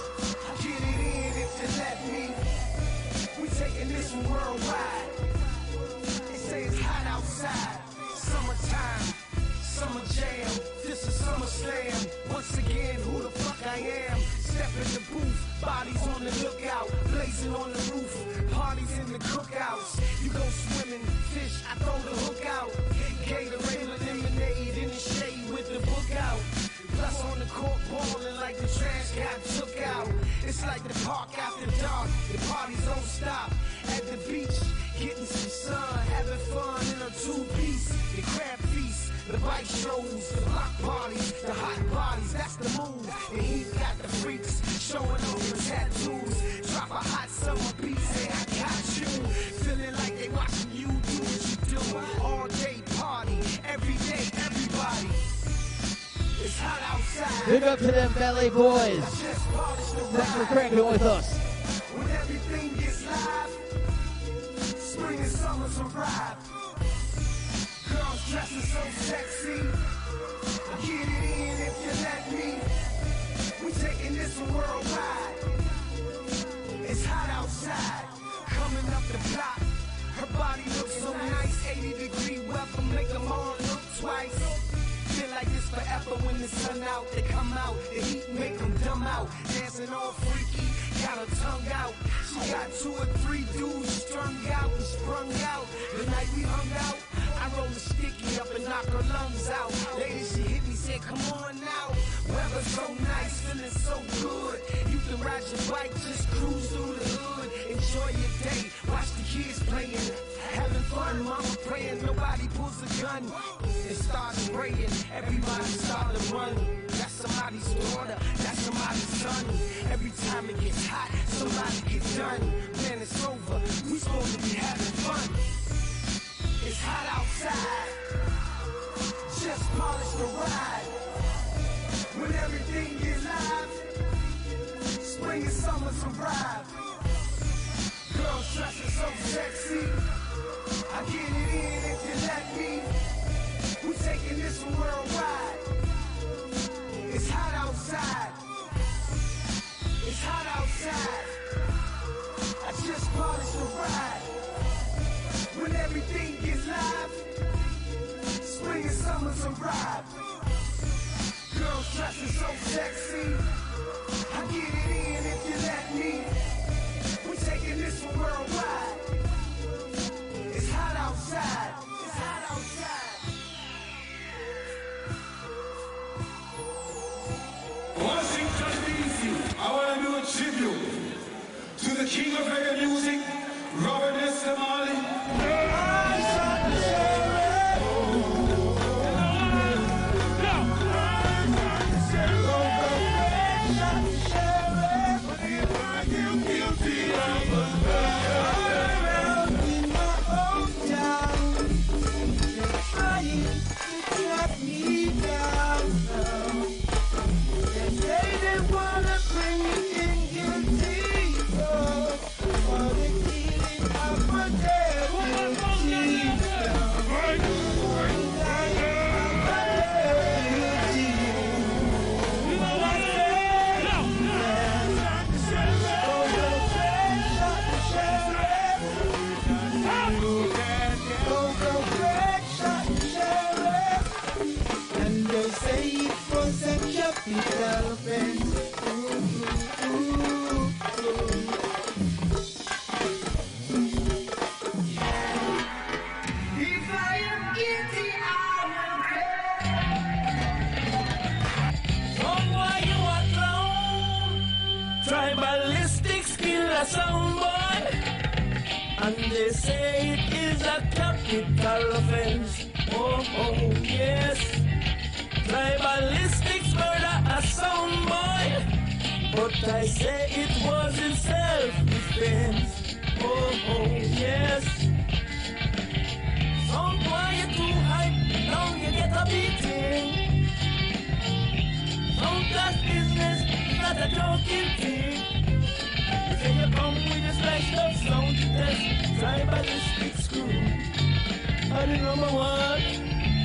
Are the number one?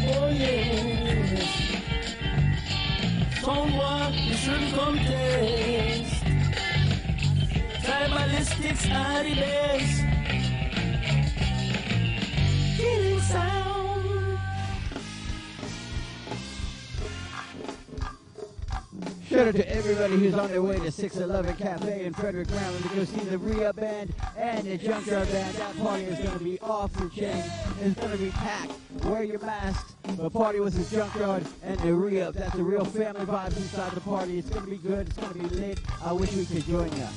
Oh yes. Someone you shouldn't contest. Tribalistics are the best. Killing sound. Shout out to everybody who's on their way to 611 Cafe in Frederick, Maryland to go see the Rhea Band and the Junkyard Band. That party is going to be off the chain. It's going to be packed. Wear your masks. The party was the Junkyard and the Rhea. That's the real family vibes inside the party. It's going to be good. It's going to be lit. I wish we could join you.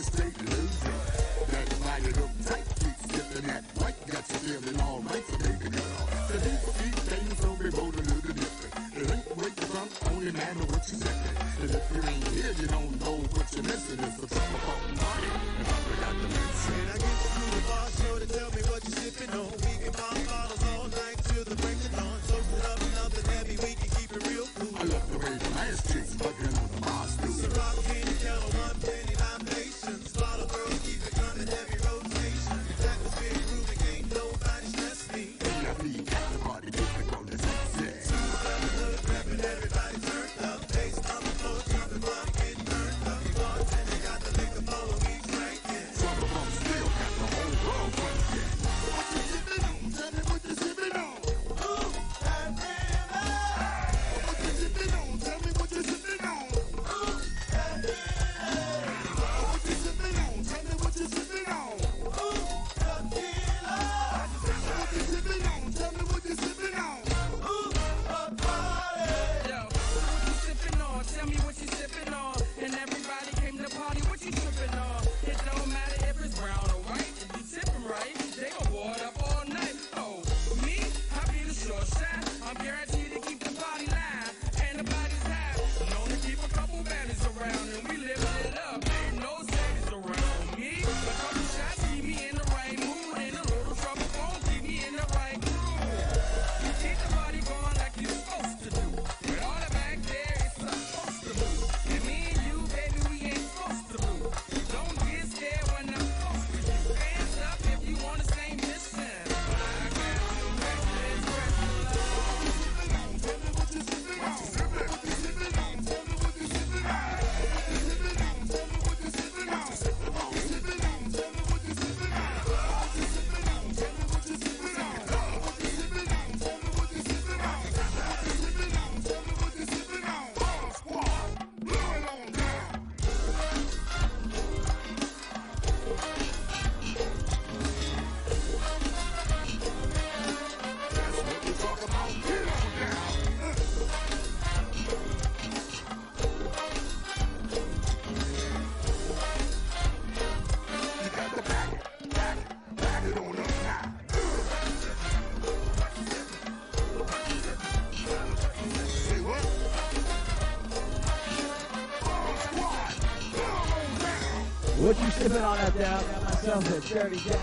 mistake, loser. Sipping on that got myself a dirty daiquiri.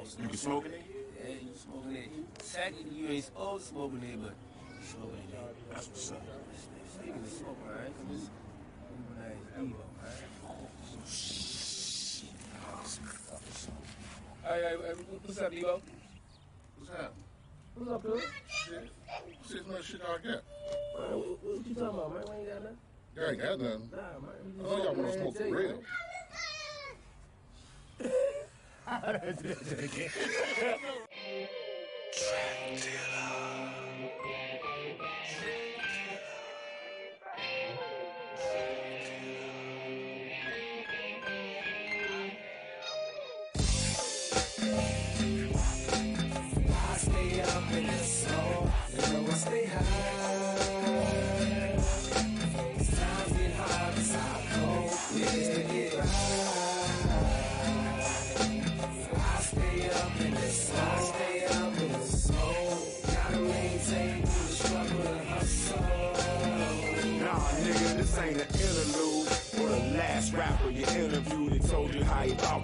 The walls. You can smoke it? Yeah, you smoking it. Second, you ain't supposed to smoking it, but you smoking it. That's what's up. Speaking of smoking, right? This nice Evo, right? Oh, hey, hey, hey, what's up, Evo? What's up? What's up, dude? Shit. Shit, much shit I got. Man, what, what you talking about, man? We ain't got nothing. You ain't got nothing. Nah, man. I know y'all want to smoke for real. Man.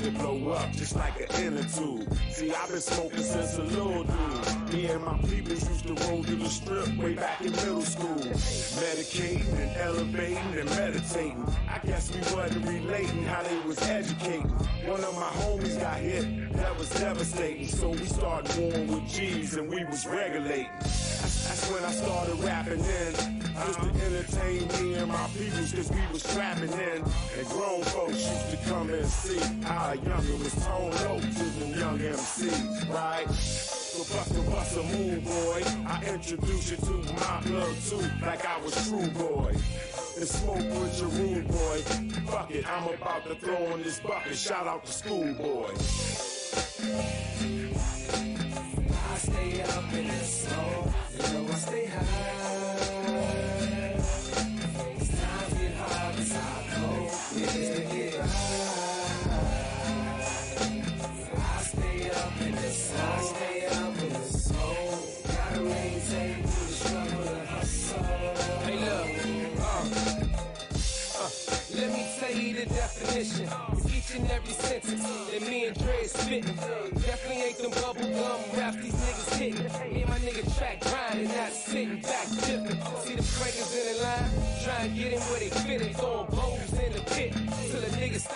To blow up, just like an inner tube. See, I've been smoking since a little dude. Me and my peoples used to roll to the strip way back in middle school. Medicating and elevating and meditating. I guess we wasn't relating how they was educating. One of my homies got hit, that was devastating. So we started warring with G's and we was regulating. That's, that's when I started rapping in. Just to entertain me and my peoples, cause we was trapping in. And grown folks used to come and see how a younger was toned up to them young MCs, right? So bust a bust a move, boy. I introduce you to my blood too, like I was true boy. And smoke with your rude boy. Fuck it, I'm about to throw in this bucket. Shout out to schoolboy. I stay up in the snow, you know I stay high. Definitely ain't them bubble gum raps these niggas hitting. Me and my nigga track grinding, not sitting back dipping. See the crackers in the line, try and get in where they fit it. Throwing bows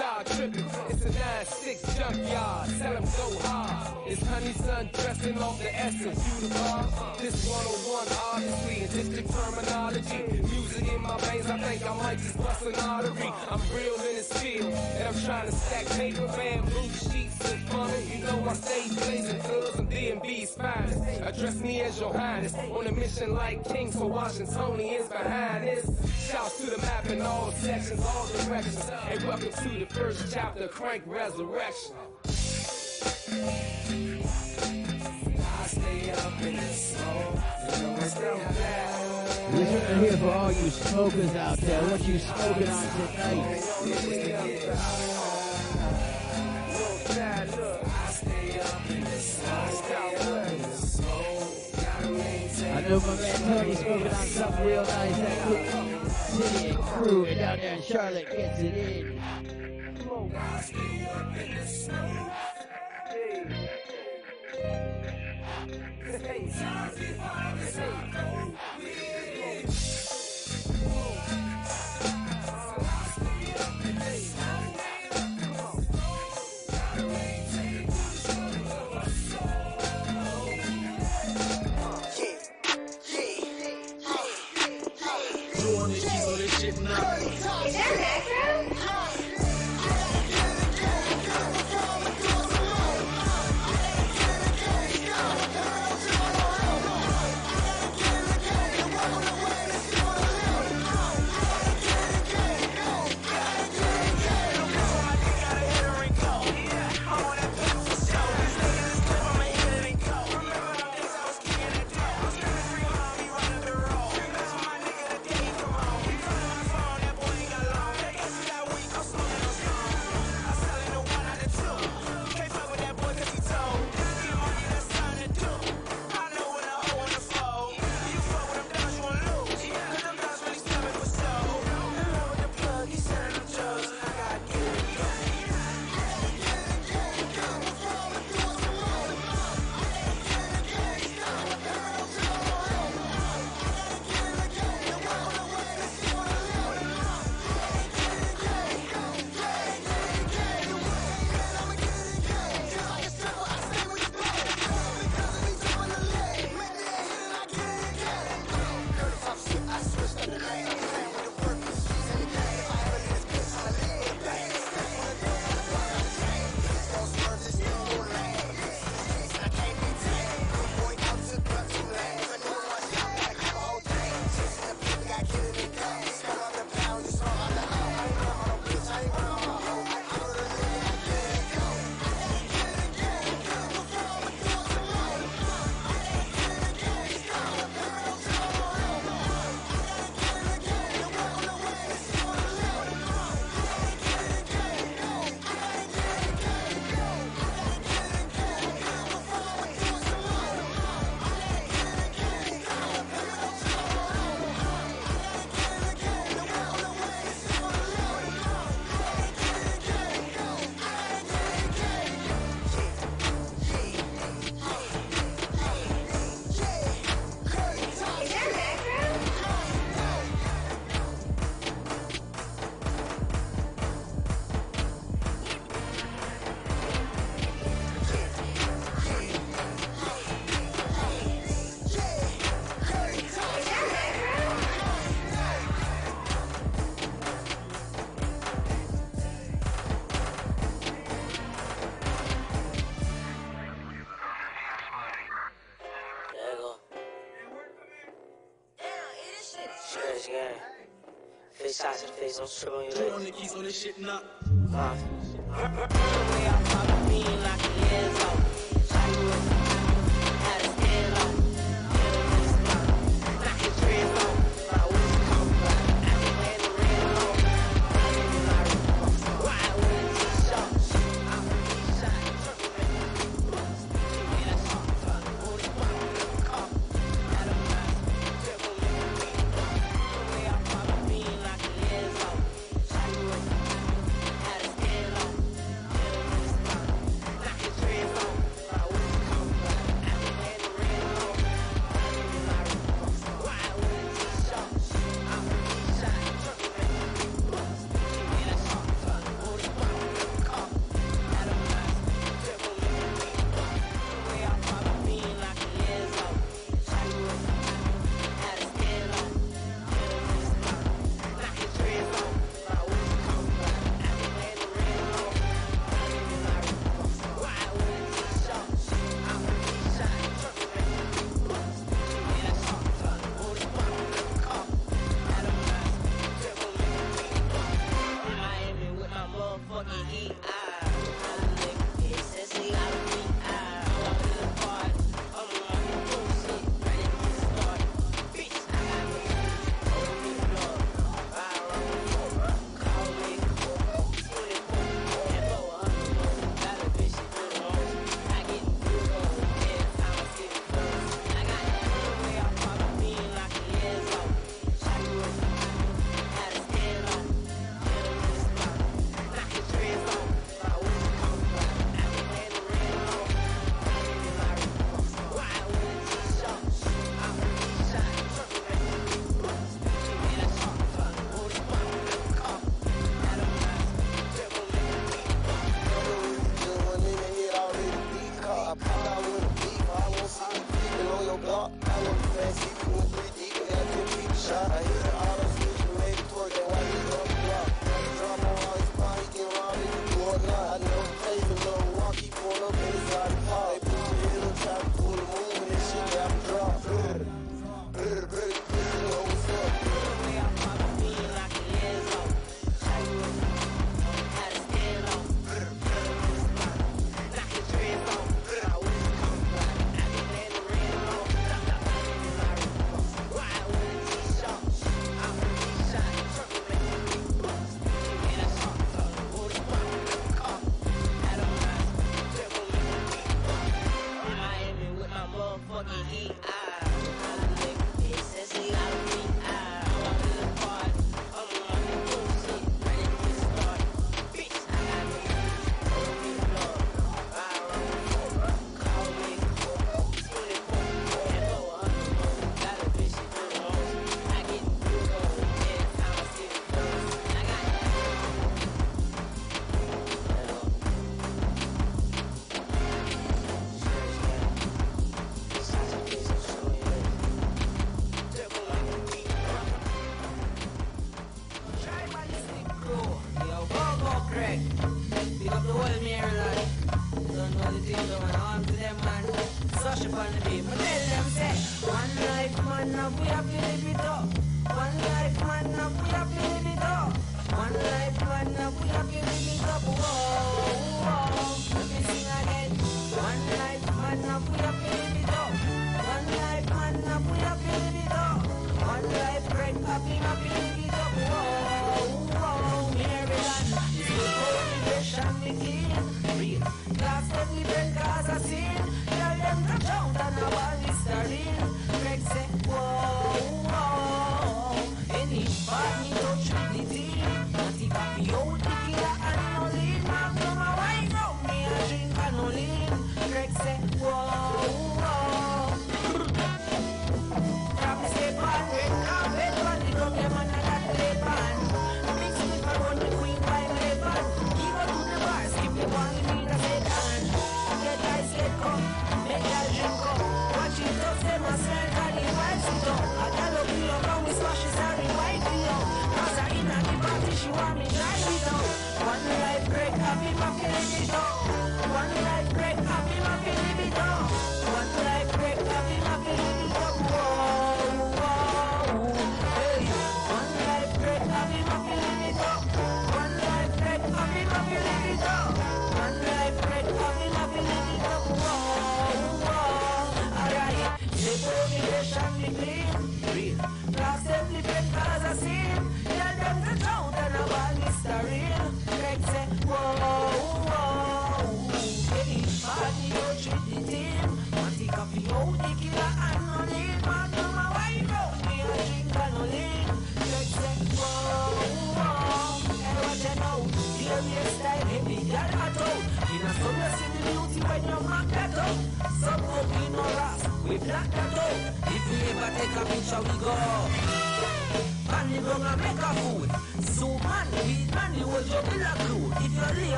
start tripping. It's a 9-6 junkyard, tell 'em go hard. It's honey sun dressing off the essence. You the bar, this 101 obviously in district terminology. Music in my veins, I think I might just bust an artery. I'm real in this field, and I'm trying to stack paper, bamboo sheets and plumbing. You know I stay blazing I'm DMV's finest. Address me as your highness, on a mission like King, so Washingtonians behind this. Shouts to the map in all sections, all directions. And welcome to the first chapter, Crank Resurrection. I stay up in the smoke, you know I stay back. This one right here for all you smokers out there. What you smoking on tonight? I know my man Tony smoking on something real nice. That quick city and crew and down there in Charlotte gets it in. Doing Face shots in the face, on your Doing legs. the keys on this shit. Uh.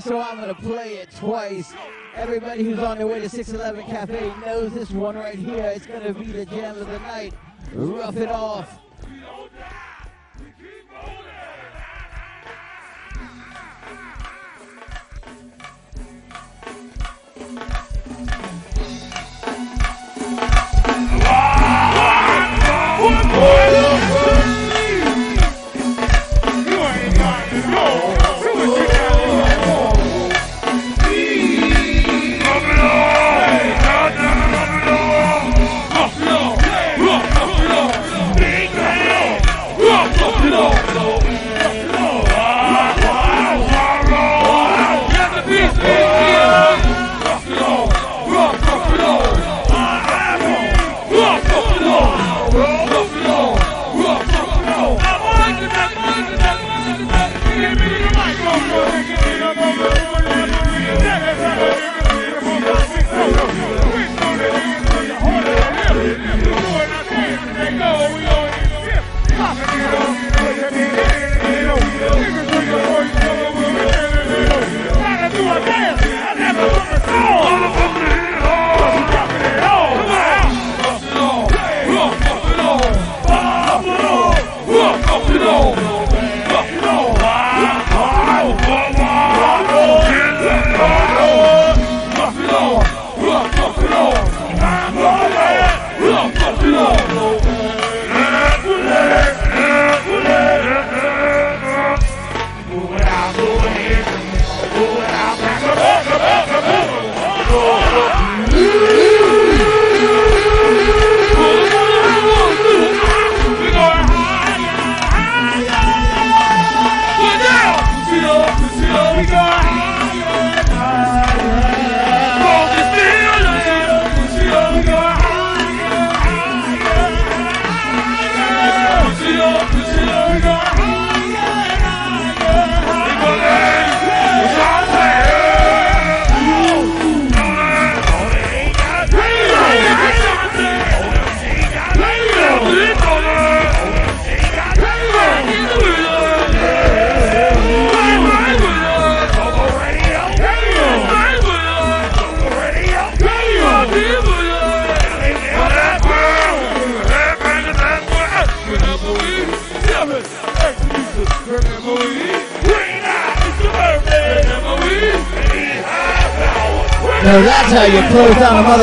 so I'm gonna play it twice. Everybody who's on their way to 611 Cafe knows this one right here. It's gonna be the jam of the night. Rough it off.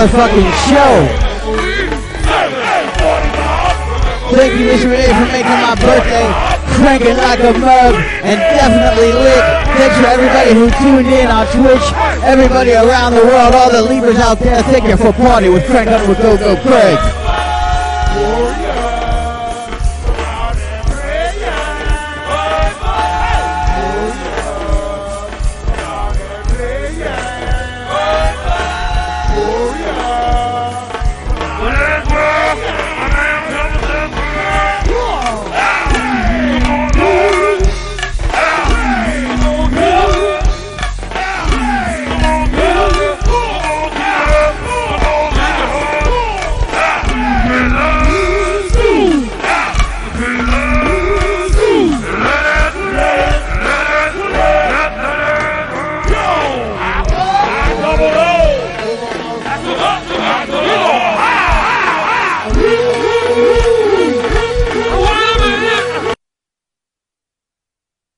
Motherfucking show. Thank you, Mr. Renee, for making my birthday cranking like a mug and definitely lit. Thanks for everybody who tuned in on Twitch, everybody around the world, all the Libras out there. Thank you for party with Crank Up with Go Go Craig.